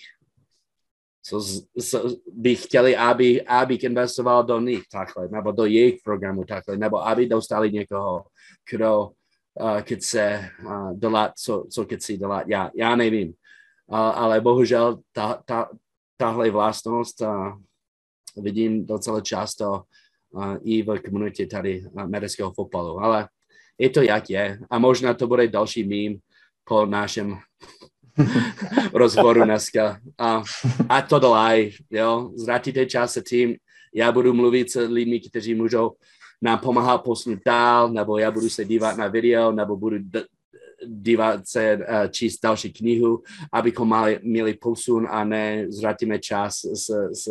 co, co by chtěli, aby, aby investoval do nich takhle, nebo do jejich programu takhle, nebo aby dostali někoho, kdo uh, chce uh, dělat, co, co chce dělat. Já, já nevím. Uh, ale bohužel ta, ta, tahle vlastnost uh, vidím docela často uh, i v komunitě tady amerického fotbalu. Ale je to jak je. A možná to bude další mím po našem <laughs> rozhovoru dneska. A, a to dolaj, jo. Ztratíte čas a tím, já budu mluvit s lidmi, kteří můžou nám pomáhat posunout dál, nebo já budu se dívat na video, nebo budu dívat se, uh, číst další knihu, abychom mali, měli posun a ne ztratíme čas s, s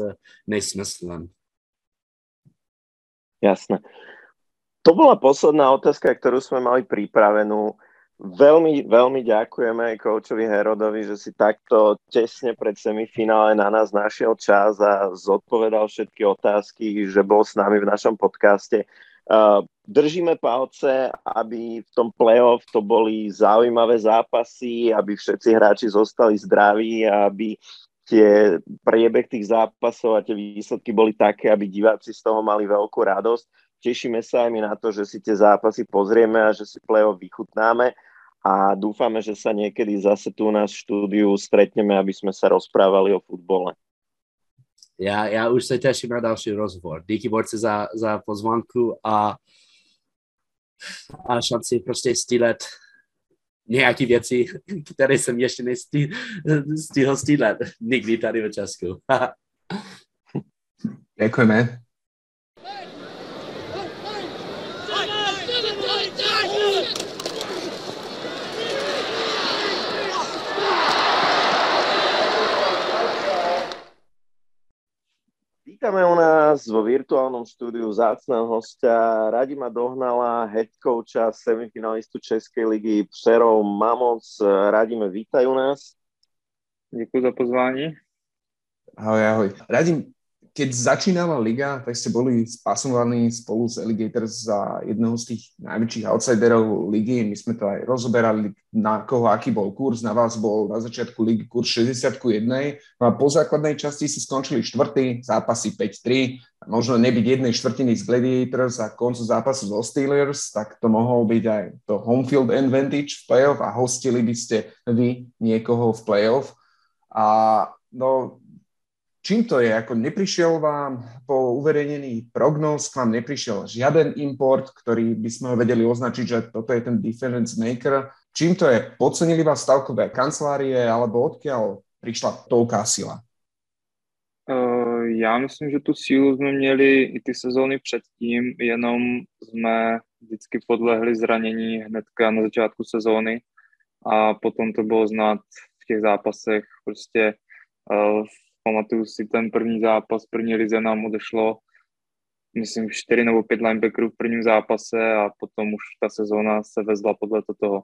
nesmyslem. Jasné. To bola posledná otázka, ktorú sme mali pripravenú. Veľmi, veľmi ďakujeme koučovi Herodovi, že si takto tesne pred semifinále na nás našiel čas a zodpovedal všetky otázky, že bol s nami v našom podcaste. Držíme palce, aby v tom playoff to boli zaujímavé zápasy, aby všetci hráči zostali zdraví a aby tie priebeh tých zápasov a tie výsledky boli také, aby diváci z toho mali veľkú radosť tešíme sa aj my na to, že si tie zápasy pozrieme a že si play-off vychutnáme a dúfame, že sa niekedy zase tu u nás v štúdiu stretneme, aby sme sa rozprávali o futbole. Já, já už se těším na další rozhovor. Díky borci za, za pozvánku a, a šanci prostě stílet nějaké věci, které jsem ještě nestihl stílet nikdy tady v Česku. <laughs> Děkujeme. Vítame u nás vo virtuálnom štúdiu zácného hostia. Radi ma dohnala head coacha semifinalistu Českej ligy Přerov Mamoc. Radíme, vítaj u nás. Děkuji za pozvání. Ahoj, ahoj. Radim, keď začínala liga, tak ste boli spasovaní spolu s Alligators za jedného z tých najväčších outsiderov ligy. My sme to aj rozoberali, na koho aký bol kurz. Na vás bol na začiatku ligy kurz 60 ku 1. No a po základnej časti si skončili štvrtý, zápasy 5-3. Možno nebyť jednej štvrtiny z Gladiators a koncu zápasu zo Steelers, tak to mohol byť aj to home field advantage v playoff a hostili by ste vy niekoho v playoff. A no, Čím to je? Ako neprišiel vám po uverejnení prognóz, k vám neprišiel žiaden import, ktorý by sme ho vedeli označiť, že toto je ten difference maker. Čím to je? Podcenili vás stavkové kancelárie, alebo odkiaľ prišla toľká sila? Uh, já myslím, že tu sílu jsme měli i ty sezóny předtím, jenom jsme vždycky podlehli zranění hnedka na začátku sezóny a potom to bylo znát v těch zápasech. Prostě uh, pamatuju si ten první zápas, první lize nám odešlo, myslím, čtyři nebo pět linebackerů v prvním zápase a potom už ta sezóna se vezla podle toho.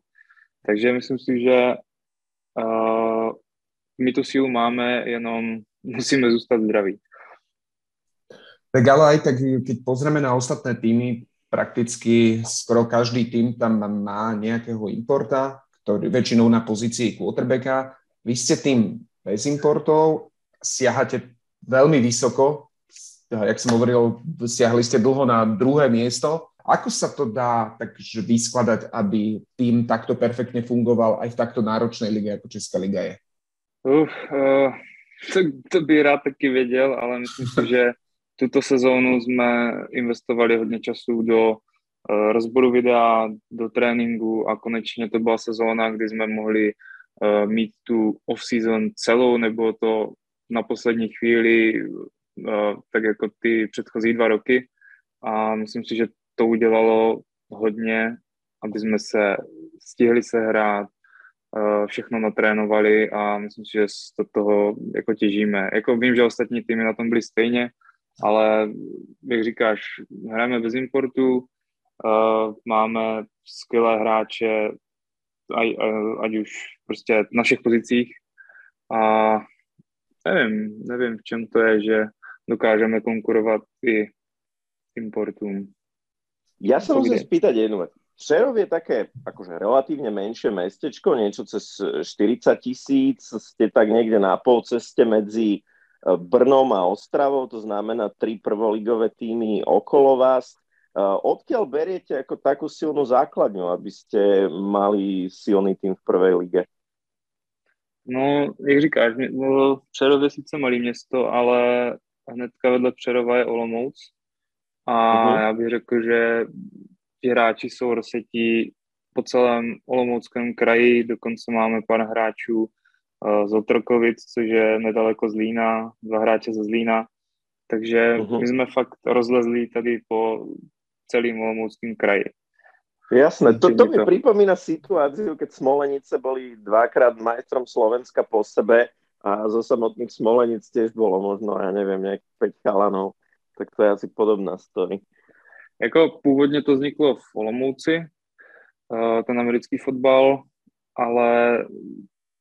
Takže myslím si, že uh, my tu sílu máme, jenom musíme zůstat zdraví. Tak ale aj tak, keď pozrieme na ostatné týmy, prakticky skoro každý tým tam má nejakého importa, ktorý väčšinou na pozícii quarterbacka. Vy ste tým bez importov siahate veľmi vysoko, jak som hovoril, siahli ste dlho na druhé miesto. Ako sa to dá takže vyskladať, aby tým takto perfektne fungoval aj v takto náročnej lige, ako Česká liga je? Uf, uh, <laughs> to, to by rád taky věděl, ale myslím si, že tuto sezónu jsme investovali hodně času do uh, rozboru videa, do tréninku a konečně to byla sezóna, kdy jsme mohli uh, mít tu off-season celou, nebo to na poslední chvíli, eh, tak jako ty předchozí dva roky a myslím si, že to udělalo hodně aby jsme se stihli se hrát, všechno natrénovali a myslím si, že z toho jako těžíme. Jako vím, že ostatní týmy na tom byly stejně, ale jak říkáš, hrajeme bez importu, máme skvělé hráče, ať už prostě na všech pozicích a nevím, nevím, v čem to je, že dokážeme konkurovat i importům. Ja sa musím spýtať jednu vec. Přerov je také akože relatívne menšie mestečko, niečo cez 40 tisíc, ste tak niekde na pol ceste medzi e, Brnom a Ostravou, to znamená tri prvoligové týmy okolo vás. E, odkiaľ beriete ako takú silnú základňu, aby ste mali silný tým v prvej lige? No, jak říkáš, no, Přerov je sice malý město, ale hnedka vedle Přerova je Olomouc. A uh-huh. já bych řekl, že ti hráči jsou rozsetí po celém Olomouckém kraji, dokonce máme pár hráčů uh, z Otrokovic, což je nedaleko z Lína, dva hráče ze Zlína, takže uh-huh. my jsme fakt rozlezli tady po celým Olomouckém kraji. Jasné, to, to mi to... pripomína situáciu, keď Smolenice boli dvakrát majstrom Slovenska po sebe a zo samotných Smolenic tiež bolo možno, ja neviem, nejakých 5 chalanov. Tak to je asi podobná story. Jako původně to vzniklo v Olomouci, eh, ten americký fotbal, ale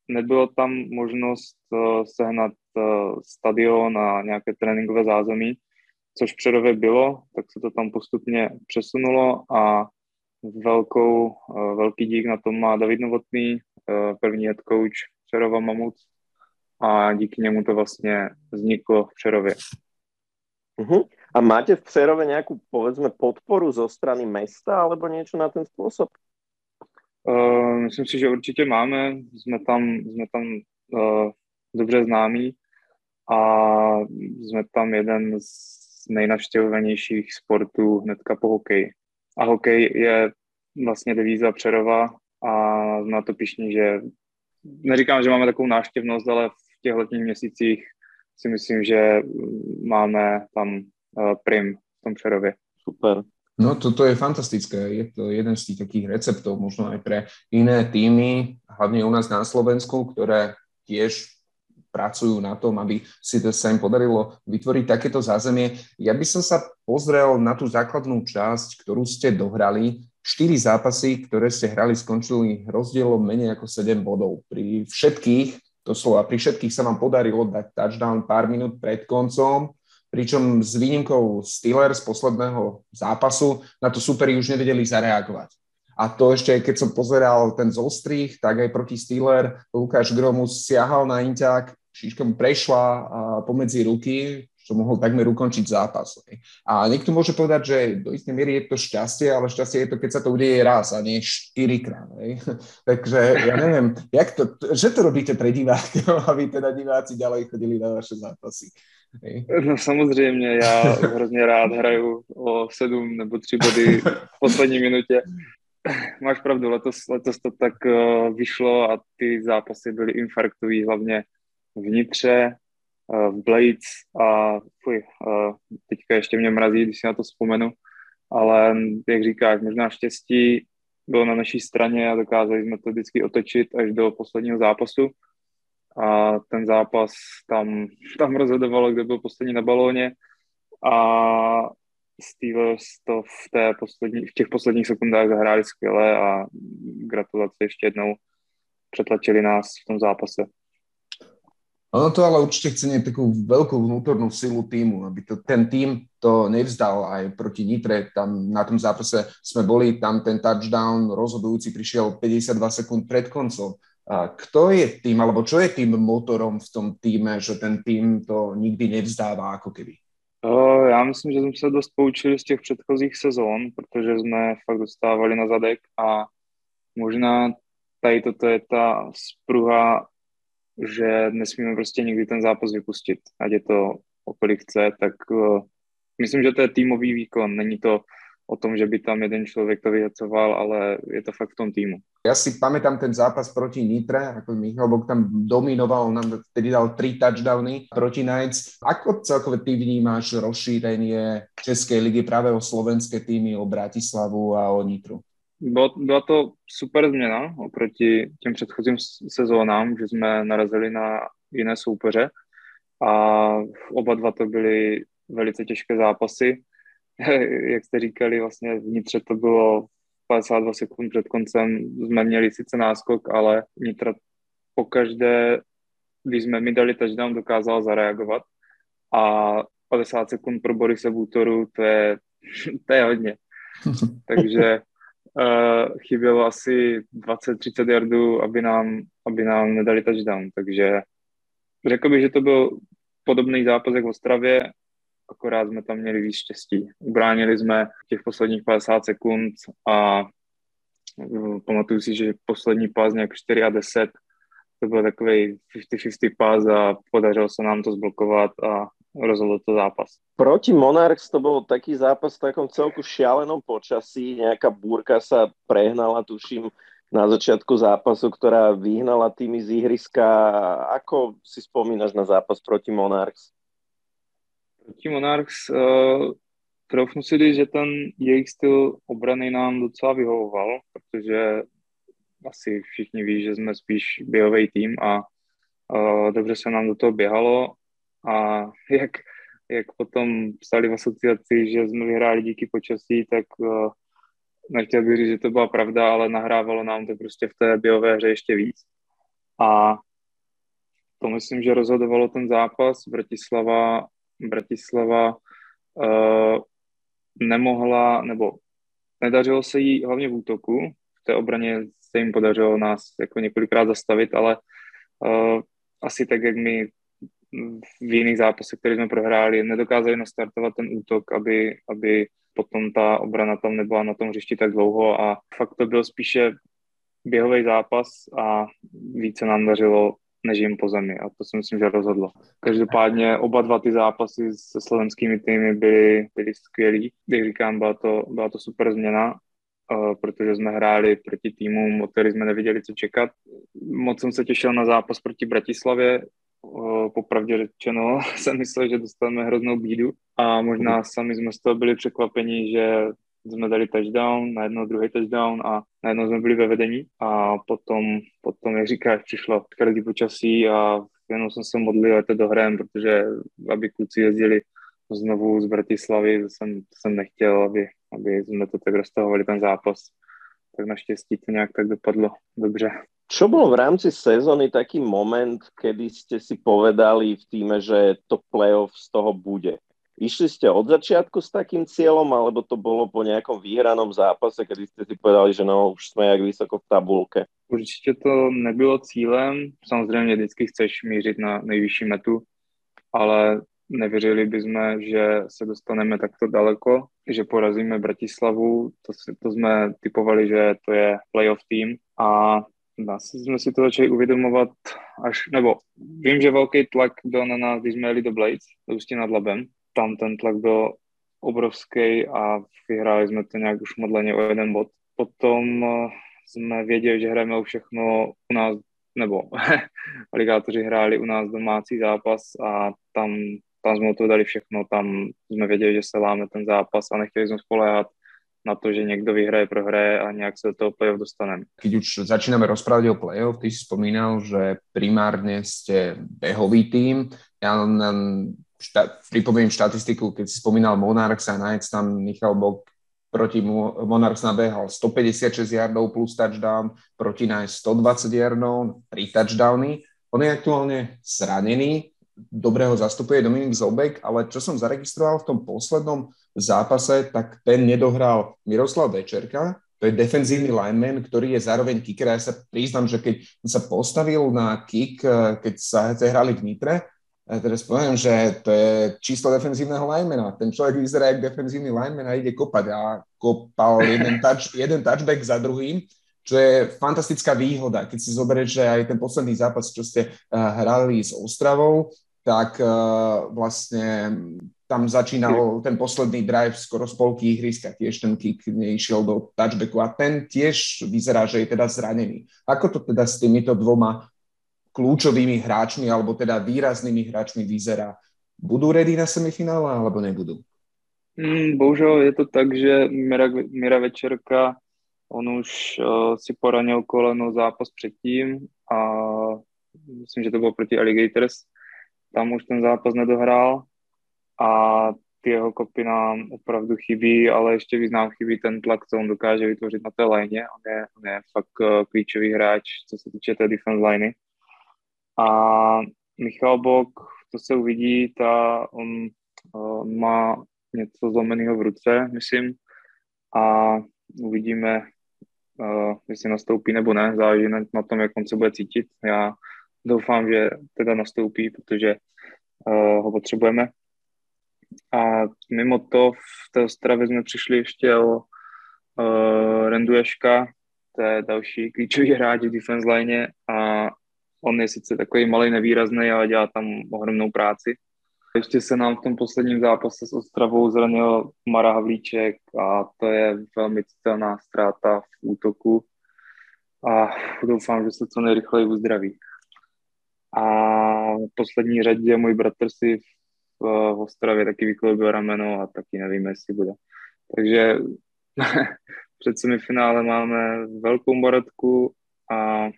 nebylo tam možnost eh, sehnat eh, stadion a nějaké tréninkové zázemí, což v Přerově bylo, tak se to tam postupně přesunulo a velkou, velký dík na tom má David Novotný, první head coach Přerova Mamut a díky němu to vlastně vzniklo v Přerově. Uh-huh. A máte v Přerove nejakú, povedzme, podporu zo strany mesta alebo niečo na ten spôsob? Uh, myslím si, že určitě máme. Jsme tam, jsme tam uh, dobře známí a jsme tam jeden z nejnavštěvovanějších sportů hnedka po hokeji. A hokej je vlastně devíza Přerova a na to pišní, že neříkám, že máme takovou návštěvnost, ale v těch letních měsících si myslím, že máme tam uh, prim v tom Přerově. Super. No toto je fantastické, je to jeden z tých takých receptov možno aj pre iné týmy, hlavne u nás na Slovensku, ktoré tiež pracujú na tom, aby si to sa im podarilo vytvoriť takéto zázemie. Ja by som sa pozrel na tú základnú časť, ktorú ste dohrali. Štyri zápasy, ktoré ste hrali, skončili rozdielom menej ako 7 bodov. Pri všetkých Doslova pri všetkých sa vám podarilo dať touchdown pár minút pred koncom, pričom s výnimkou Steelers z posledného zápasu na to superi už nevedeli zareagovať. A to ešte, keď som pozeral ten zostrih, tak aj proti Steeler Lukáš Gromus siahal na Inťák, šiška mu prešla pomedzi ruky, čo mohol takmer ukončiť zápas. A niekto môže povedať, že do istej miery je to šťastie, ale šťastie je to, keď sa to udeje raz a nie štyrikrát. <laughs> Takže ja neviem, jak to, že to robíte pre divákov, <laughs> aby teda diváci ďalej chodili na vaše zápasy. No samozřejmě, já hrozně rád hraju o sedm nebo tři body v poslední minutě. Máš pravdu, letos, letos to tak uh, vyšlo a ty zápasy byly infarktový, hlavně vnitře, v Blades a fuj, teďka ještě mě mrazí, když si na to vzpomenu, ale jak říkáš, možná štěstí bylo na naší straně a dokázali jsme to vždycky otočit až do posledního zápasu a ten zápas tam, tam rozhodovalo, kdo byl poslední na balóně a Steelers to v, té poslední, v těch posledních sekundách zahráli skvěle a gratulace ještě jednou přetlačili nás v tom zápase. Ono to ale určite chce nie takú veľkú vnútornú silu týmu, aby to, ten tým to nevzdal aj proti Nitre. Tam na tom zápase sme boli, tam ten touchdown rozhodujúci prišiel 52 sekúnd pred koncom. A kto je tým, alebo čo je tým motorom v tom týme, že ten tým to nikdy nevzdává ako keby? Já myslím, že jsme se dost poučili z těch předchozích sezón, protože jsme fakt dostávali na zadek a možná tady toto je ta spruha že nesmíme prostě nikdy ten zápas vypustit. Ať je to okolik chce, tak uh, myslím, že to je týmový výkon. Není to o tom, že by tam jeden člověk to vyhecoval, ale je to fakt v tom týmu. Ja si pamätám ten zápas proti Nitre, ako Michal Bok tam dominoval, nám vtedy dal tri touchdowny proti Knights. Ako celkové ty vnímáš rozšírenie Českej ligy práve o slovenské týmy, o Bratislavu a o Nitru? Bylo, byla to super změna oproti těm předchozím sezónám, že jsme narazili na jiné soupeře a oba dva to byly velice těžké zápasy. <laughs> Jak jste říkali, vlastně vnitře to bylo 52 sekund před koncem, jsme měli sice náskok, ale vnitra pokaždé, když jsme mi dali touchdown, dokázal zareagovat a 50 sekund pro Borise Bútoru, to je, <laughs> to je hodně. <laughs> Takže uh, chybělo asi 20-30 yardů, aby nám, aby nám nedali touchdown. Takže řekl bych, že to byl podobný zápas jak v Ostravě, akorát jsme tam měli víc štěstí. Ubránili jsme těch posledních 50 sekund a uh, pamatuju si, že poslední pás nějak 4 a 10 to byl takový 50-50 pás a podařilo se nám to zblokovat a rozhodl to zápas. Proti Monarchs to bol taký zápas v takom celku šialenom počasí, nejaká búrka sa prehnala, tuším, na začiatku zápasu, ktorá vyhnala týmy z ihriska. Ako si spomínaš na zápas proti Monarchs? Proti Monarchs uh, troufnu si říct, že ten jejich styl obrany nám docela vyhovoval, protože asi všichni ví, že jsme spíš běhový tým a uh, dobře se nám do toho běhalo a jak, jak potom psali v asociaci, že jsme vyhráli díky počasí, tak uh, nechtěl bych říct, že to byla pravda, ale nahrávalo nám to prostě v té běhové hře ještě víc. A to myslím, že rozhodovalo ten zápas. Bratislava, Bratislava uh, nemohla, nebo nedařilo se jí hlavně v útoku. V té obraně se jim podařilo nás jako několikrát zastavit, ale uh, asi tak, jak my v jiných zápasech, které jsme prohráli, nedokázali nastartovat ten útok, aby, aby potom ta obrana tam nebyla na tom hřišti tak dlouho a fakt to byl spíše běhový zápas a více nám dařilo než jim po zemi a to si myslím, že rozhodlo. Každopádně oba dva ty zápasy se slovenskými týmy byly, byly skvělý. Jak říkám, byla to, byla to super změna, uh, protože jsme hráli proti týmům, od kterých jsme nevěděli, co čekat. Moc jsem se těšil na zápas proti Bratislavě, popravdě řečeno <laughs> jsem myslel, že dostaneme hroznou bídu a možná sami jsme z toho byli překvapeni, že jsme dali touchdown, najednou druhý touchdown a najednou jsme byli ve vedení a potom, potom jak říkáš, přišlo škaredý počasí a jenom jsem se modlil, že to dohrajem, protože aby kluci jezdili znovu z Bratislavy, jsem, jsem nechtěl, aby, aby jsme to tak roztahovali ten zápas. Tak naštěstí to nějak tak dopadlo dobře. Čo bol v rámci sezóny taký moment, kedy ste si povedali v týme, že to playoff z toho bude? Išli ste od začiatku s takým cieľom, alebo to bolo po nejakom výhranom zápase, kedy ste si povedali, že no, už jsme jak vysoko v tabulke? Určitě to nebylo cílem. Samozřejmě vždycky chceš mířit na nejvyšší metu, ale nevěřili bychom, že se dostaneme takto daleko, že porazíme Bratislavu. To, to jsme typovali, že to je playoff tým a Asi jsme si to začali uvědomovat až, nebo vím, že velký tlak byl na nás, když jsme jeli do Blades, do Ústí nad Labem. Tam ten tlak byl obrovský a vyhráli jsme to nějak už modleně o jeden bod. Potom eh, jsme věděli, že hrajeme všechno u nás, nebo <laughs> aligátoři hráli u nás domácí zápas a tam, tam jsme to dali všechno, tam jsme věděli, že se láme ten zápas a nechtěli jsme spolehat na to, že někdo vyhraje, prohraje a nějak se do toho play-off dostaneme. Keď už začíname rozprávať o play-off, ty si spomínal, že primárne ste behový tým. Len šta, pripomeniem štatistiku, keď si spomínal Monarchs a Knights, tam Michal Bok proti Monarchs nabehal 156 yardov plus touchdown, proti Knights 120 yardov, 3 touchdowny. On je aktuálne zranený, dobrého zastupuje Dominik Zobek, ale čo som zaregistroval v tom poslednom zápase, tak ten nedohral Miroslav Večerka, to je defenzívny lineman, ktorý je zároveň kicker. Ja sa priznám, že keď sa postavil na kick, eh, keď sa hrali v Nitre, ja teraz poviem, že to je číslo defenzívneho linemana. Ten človek vyzerá ako defenzívny lineman a ide kopať a kopal jeden, touch, jeden touchback za druhým, čo je fantastická výhoda. Keď si zoberieš, že aj ten posledný zápas, čo ste uh, hrali s Ostravou, tak uh, vlastne tam začínal ten posledný drive skoro z polky ihriska, tiež ten kick neišiel do touchbacku a ten tiež vyzerá, že je teda zranený. Ako to teda s týmito dvoma kľúčovými hráčmi alebo teda výraznými hráčmi vyzerá? Budú ready na semifinále alebo nebudú? Mm, bohužel je to tak, že Mira, Mira Večerka On už uh, si poranil koleno zápas předtím a myslím, že to bylo proti Alligators. Tam už ten zápas nedohrál a ty jeho kopy nám opravdu chybí, ale ještě víc nám chybí ten tlak, co on dokáže vytvořit na té léně. On je, on je fakt uh, klíčový hráč, co se týče té defense liney. A Michal Bok, to se uvidí, ta, on, on má něco zlomeného v ruce, myslím, a uvidíme, uh, jestli nastoupí nebo ne, záleží na, na tom, jak on se bude cítit. Já doufám, že teda nastoupí, protože uh, ho potřebujeme. A mimo to v té Ostravě jsme přišli ještě o uh, Renduješka, to je další klíčový hráč v defense line a on je sice takový malý nevýrazný, ale dělá tam ohromnou práci. Ještě se nám v tom posledním zápase s Ostravou zranil Mara Havlíček a to je velmi citelná ztráta v útoku a doufám, že se co nejrychleji uzdraví. A v poslední řadě můj bratr si v, v Ostravě taky vykloubil rameno a taky nevím, jestli bude. Takže <laughs> před semifinále máme velkou baratku a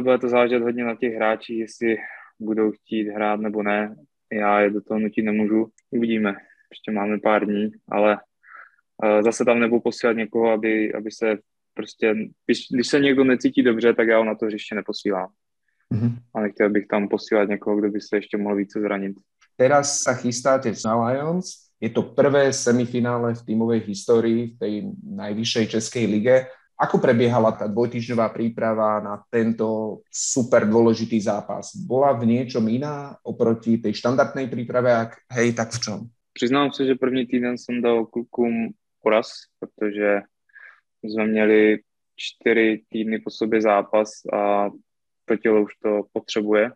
bude to záležet hodně na těch hráčích, jestli budou chtít hrát nebo ne. Já je do toho nutit nemůžu. Uvidíme. Ještě máme pár dní, ale uh, zase tam nebudu posílat někoho, aby, aby se prostě, když, když se někdo necítí dobře, tak já ho na to hřiště neposílám. Mm-hmm. A nechtěl bych tam posílat někoho, kdo by se ještě mohl více zranit. Teraz sa chystáte na Lions. Je to prvé semifinále v týmovej histórii v tej najvyššej českej lige. Ako prebiehala tá dvojtýždňová príprava na tento super dôležitý zápas? Bola v niečom iná oproti tej štandardnej príprave? Ak hej, tak v čom? Přiznám se, že první týden jsem dal klukům poraz, protože jsme měli čtyři týdny po sobě zápas a to tělo už to potřebuje.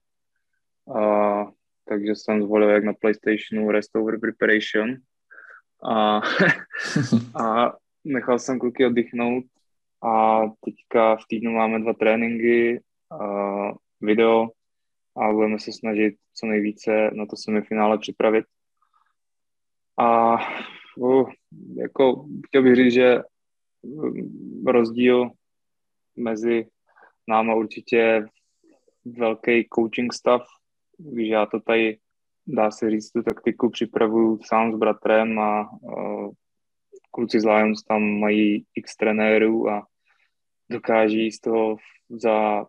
A, takže jsem zvolil jak na PlayStationu Rest Over Preparation a, <laughs> a nechal jsem kluky oddychnout a teďka v týdnu máme dva tréninky, a video a budeme se snažit co nejvíce na to semifinále připravit. A uh, jako chtěl bych říct, že um, rozdíl mezi náma určitě velký coaching stav, když já to tady, dá se říct, tu taktiku připravuju sám s bratrem a uh, kluci z Lions tam mají x trenérů a dokáží z toho za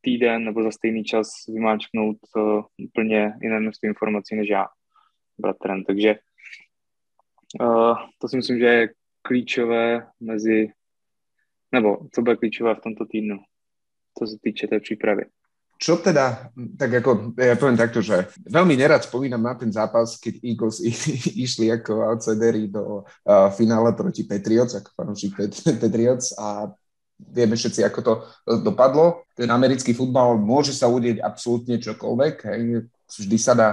týden nebo za stejný čas vymáčknout uh, úplně jiné množství informací než já bratrem. Takže uh, to si myslím, že je klíčové mezi, nebo co bude klíčové v tomto týdnu, co se týče té přípravy. Čo teda, tak ako, ja poviem takto, že veľmi nerad spomínam na ten zápas, keď Eagles <laughs> išli ako outsideri do uh, finále proti Patriots, ako fanúšik <laughs> Patriots a vieme všetci, ako to dopadlo. Ten americký futbal môže sa udieť absolútne čokoľvek, hej. Vždy sa dá,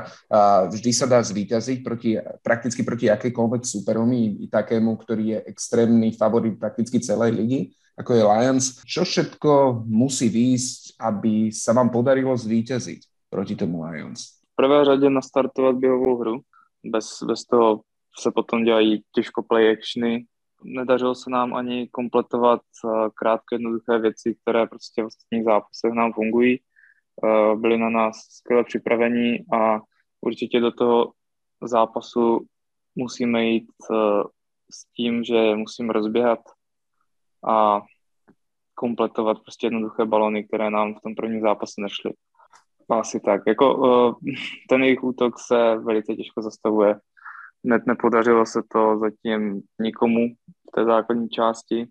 vždy sa dá zvíťaziť proti, prakticky proti akejkoľvek superovi, i takému, ktorý je extrémny favorit prakticky celej ligy ako je Lions. Čo všetko musí výjsť, aby sa vám podarilo zvíťaziť proti tomu Lions? V prvé řadě nastartovat běhovou hru. Bez, bez toho se potom dělají těžko play actiony. Nedařilo se nám ani kompletovat eh, krátké jednoduché věci, které prostě v ostatních zápasech nám fungují. Eh, byli na nás skvěle připravení a určitě do toho zápasu musíme jít eh, s tím, že musíme rozběhat a kompletovat prostě jednoduché balony, které nám v tom prvním zápase nešly. Asi tak. Jako, uh, ten jejich útok se velice těžko zastavuje. Net nepodařilo se to zatím nikomu v té základní části.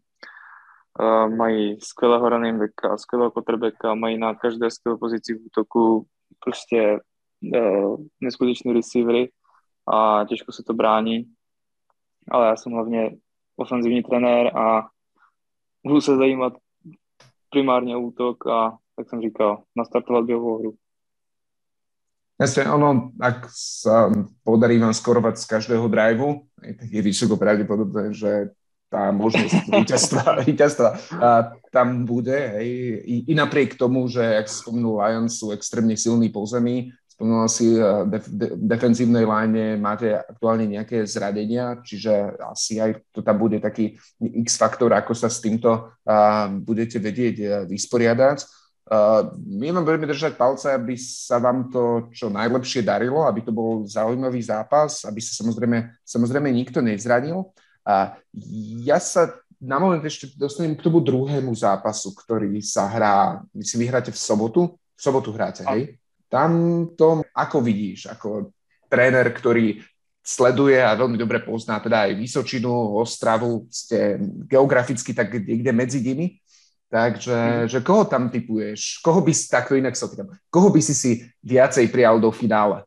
Uh, mají skvělého running backa, skvělého quarterbacka, mají na každé skvělé pozici v útoku prostě uh, neskutečný receivery a těžko se to brání. Ale já jsem hlavně ofenzivní trenér a budu se zajímat primárně útok a tak jsem říkal, nastartovat běhovou hru. Jasne, ono, ak sa podarí vám skorovať z každého driveu, tak je vysoko pravdepodobné, že tá možnosť <laughs> víťazstva, víťazstva a tam bude. Hej. I, I napriek tomu, že, jak spomenul Lions, sú extrémne silní po zemi, No asi v def, de, defenzívnej line máte aktuálne nejaké zradenia, čiže asi aj to tam bude taký X-faktor, ako sa s týmto uh, budete vedieť uh, vysporiadať. Uh, my vám budeme držať palce, aby sa vám to čo najlepšie darilo, aby to bol zaujímavý zápas, aby sa samozrejme, samozrejme nikto nezranil. Uh, ja sa na moment ešte dostanem k tomu druhému zápasu, ktorý sa hrá, si vyhráte v sobotu? V sobotu hráte, hej? Tam to, ako vidíš, ako tréner, ktorý sleduje a veľmi dobre pozná teda aj Vysočinu, Ostravu, ste geograficky tak niekde medzi nimi. Takže mm. že koho tam typuješ? Koho by si, takto inak sa týkam, koho by si si viacej prijal do finále?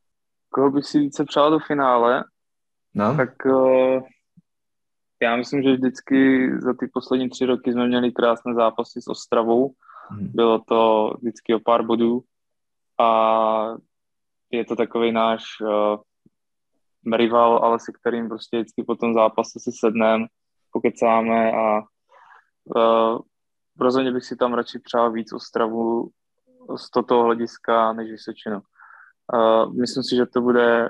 Koho by si více přál do finále? No. Tak uh, já myslím, že vždycky za ty poslední tři roky jsme měli krásné zápasy s Ostravou. Mm. Bylo to vždycky o pár bodů a je to takový náš uh, rival, ale se kterým prostě vždycky po tom zápase si sedneme, pokecáme a uh, rozhodně bych si tam radši přál víc Ostravu z toho hlediska než Vysočinu. Uh, myslím si, že to bude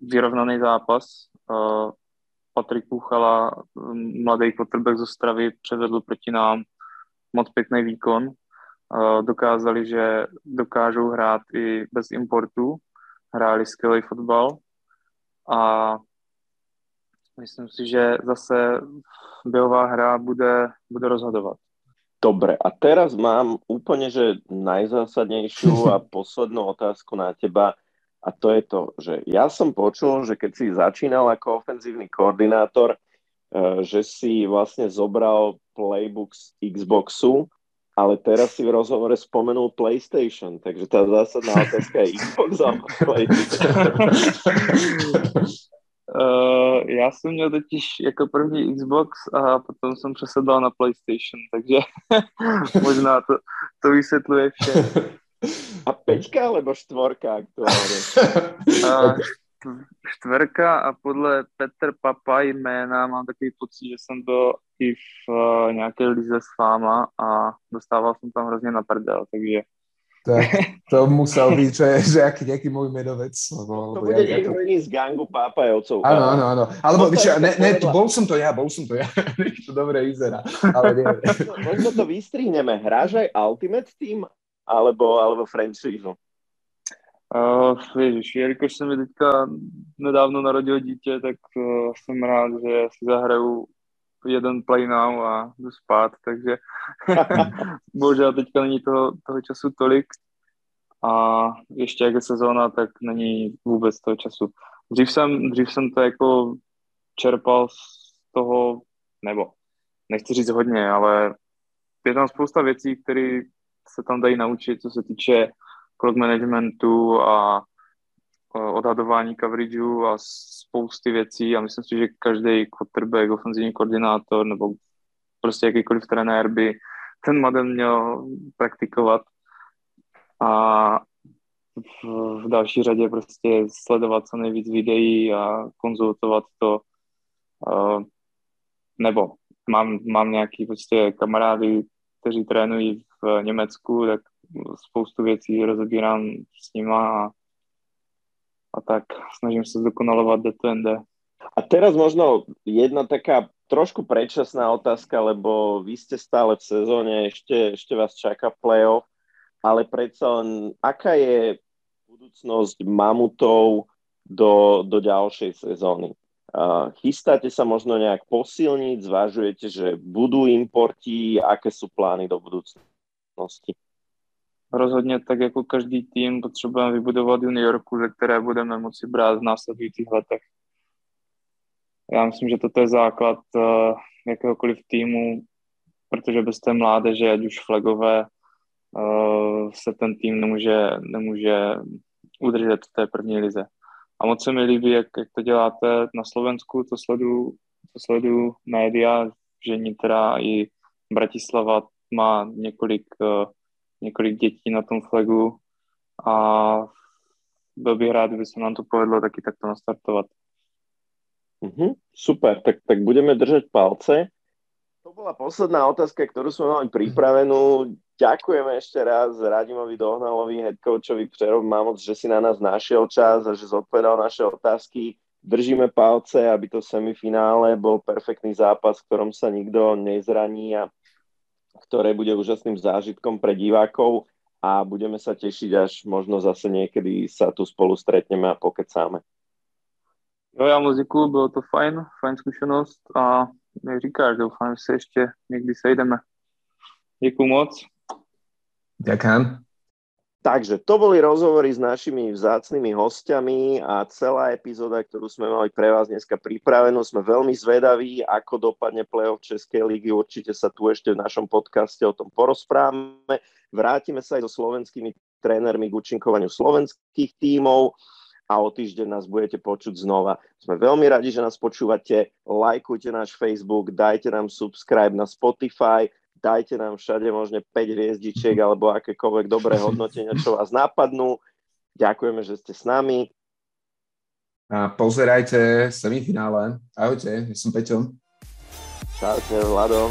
vyrovnaný zápas. Uh, Patrik Puchala, mladý quarterback z Ostravy, předvedl proti nám moc pěkný výkon dokázali, že dokážou hrát i bez importu, hráli skvělý fotbal a myslím si, že zase běhová hra bude, bude rozhodovat. Dobre, a teraz mám úplne, že najzásadnejšiu <laughs> a poslednú otázku na teba a to je to, že ja som počul, že keď si začínal ako ofenzívny koordinátor, eh, že si vlastne zobral playbook z Xboxu ale teraz si v rozhovore spomenul PlayStation, takže tá zásadná otázka je Xbox alebo PlayStation. Uh, já jsem měl totiž jako první Xbox a potom jsem přesedlal na PlayStation, takže <laughs> možná to, to vysvětluje vše. A peťka alebo štvorka aktuálně? Uh, štverka a podle Petr Papa jména mám takový pocit, že jsem byl i v uh, nějaké lize s fáma a dostával jsem tam hrozně na prdel, takže tak to musel <laughs> byť, že, že aký nejaký môj medovec. Lebo, to bude ja, niekto ja to... z gangu pápajovcov. Áno, áno, áno. Alebo no, víš, ne, ne, bol som to ja, bol som to ja. <laughs> to dobre vyzerá. Ale nie. <laughs> Možno to vystrihneme. Hráš aj Ultimate Team alebo, alebo franchise? Uh, ježiš, jelikož se mi teďka nedávno narodil dítě, tak uh, jsem rád, že si zahraju jeden play now a jdu spát, takže <laughs> bohužel teďka není toho, toho času tolik a ještě jak je sezóna, tak není vůbec toho času. Dřív jsem, dřív jsem to jako čerpal z toho, nebo nechci říct hodně, ale je tam spousta věcí, které se tam dají naučit, co se týče clock managementu a odhadování coverageu a spousty věcí. A myslím si, že každý quarterback, ofenzivní koordinátor nebo prostě jakýkoliv trenér by ten model měl praktikovat a v, další řadě prostě sledovat co nejvíc videí a konzultovat to nebo mám, mám nějaký prostě kamarády, kteří trénují v Německu, tak spoustu věcí rozebírám s nima a a tak snažím sa zdokonalovať de to A teraz možno jedna taká trošku predčasná otázka, lebo vy ste stále v sezóne, ešte, ešte vás čaká playoff, ale predsa len, aká je budúcnosť mamutov do, do ďalšej sezóny? Uh, chystáte sa možno nejak posilniť, zvažujete, že budú importi, aké sú plány do budúcnosti? Rozhodně tak jako každý tým potřebujeme vybudovat juniorku, ze které budeme moci brát v následujících letech. Já myslím, že toto je základ uh, jakéhokoliv týmu, protože bez té mládeže, ať už flagové, uh, se ten tým nemůže, nemůže udržet v té první lize. A moc se mi líbí, jak, jak to děláte na Slovensku, to sleduju, to sleduju média, že Nitra i Bratislava má několik uh, několik dětí na tom flagu a byl bych rád, kdyby se nám to povedlo taky takto nastartovat. Mm-hmm, super, tak, tak budeme držať palce. To bola posledná otázka, ktorú sme mali pripravenú. Ďakujeme ešte raz Radimovi Dohnalovi, headcoachovi Přerov Mamoc, že si na nás našiel čas a že zodpovedal naše otázky. Držíme palce, aby to semifinále bol perfektný zápas, v ktorom sa nikto nezraní a ktoré bude úžasným zážitkom pre divákov a budeme sa tešiť, až možno zase niekedy sa tu spolu stretneme a pokecáme. Jo, já moc děkuju, bylo to fajn, fajn zkušenost a jak říkáš, doufám, že se ještě někdy sejdeme. Děkuju moc. Ďakujem. Takže to boli rozhovory s našimi vzácnými hostiami a celá epizóda, ktorú sme mali pre vás dneska pripravenú. Sme veľmi zvedaví, ako dopadne play-off Českej ligy. Určite sa tu ešte v našom podcaste o tom porozprávame. Vrátime sa aj so slovenskými trénermi k účinkovaniu slovenských tímov a o týždeň nás budete počuť znova. Sme veľmi radi, že nás počúvate. Lajkujte náš Facebook, dajte nám subscribe na Spotify, dajte nám všade možne 5 hviezdičiek <laughs> alebo akékoľvek dobré hodnotenia, čo vás napadnú. Ďakujeme, že ste s nami. A pozerajte semifinále. Ahojte, ja som Peťo. Čaute, Vlado.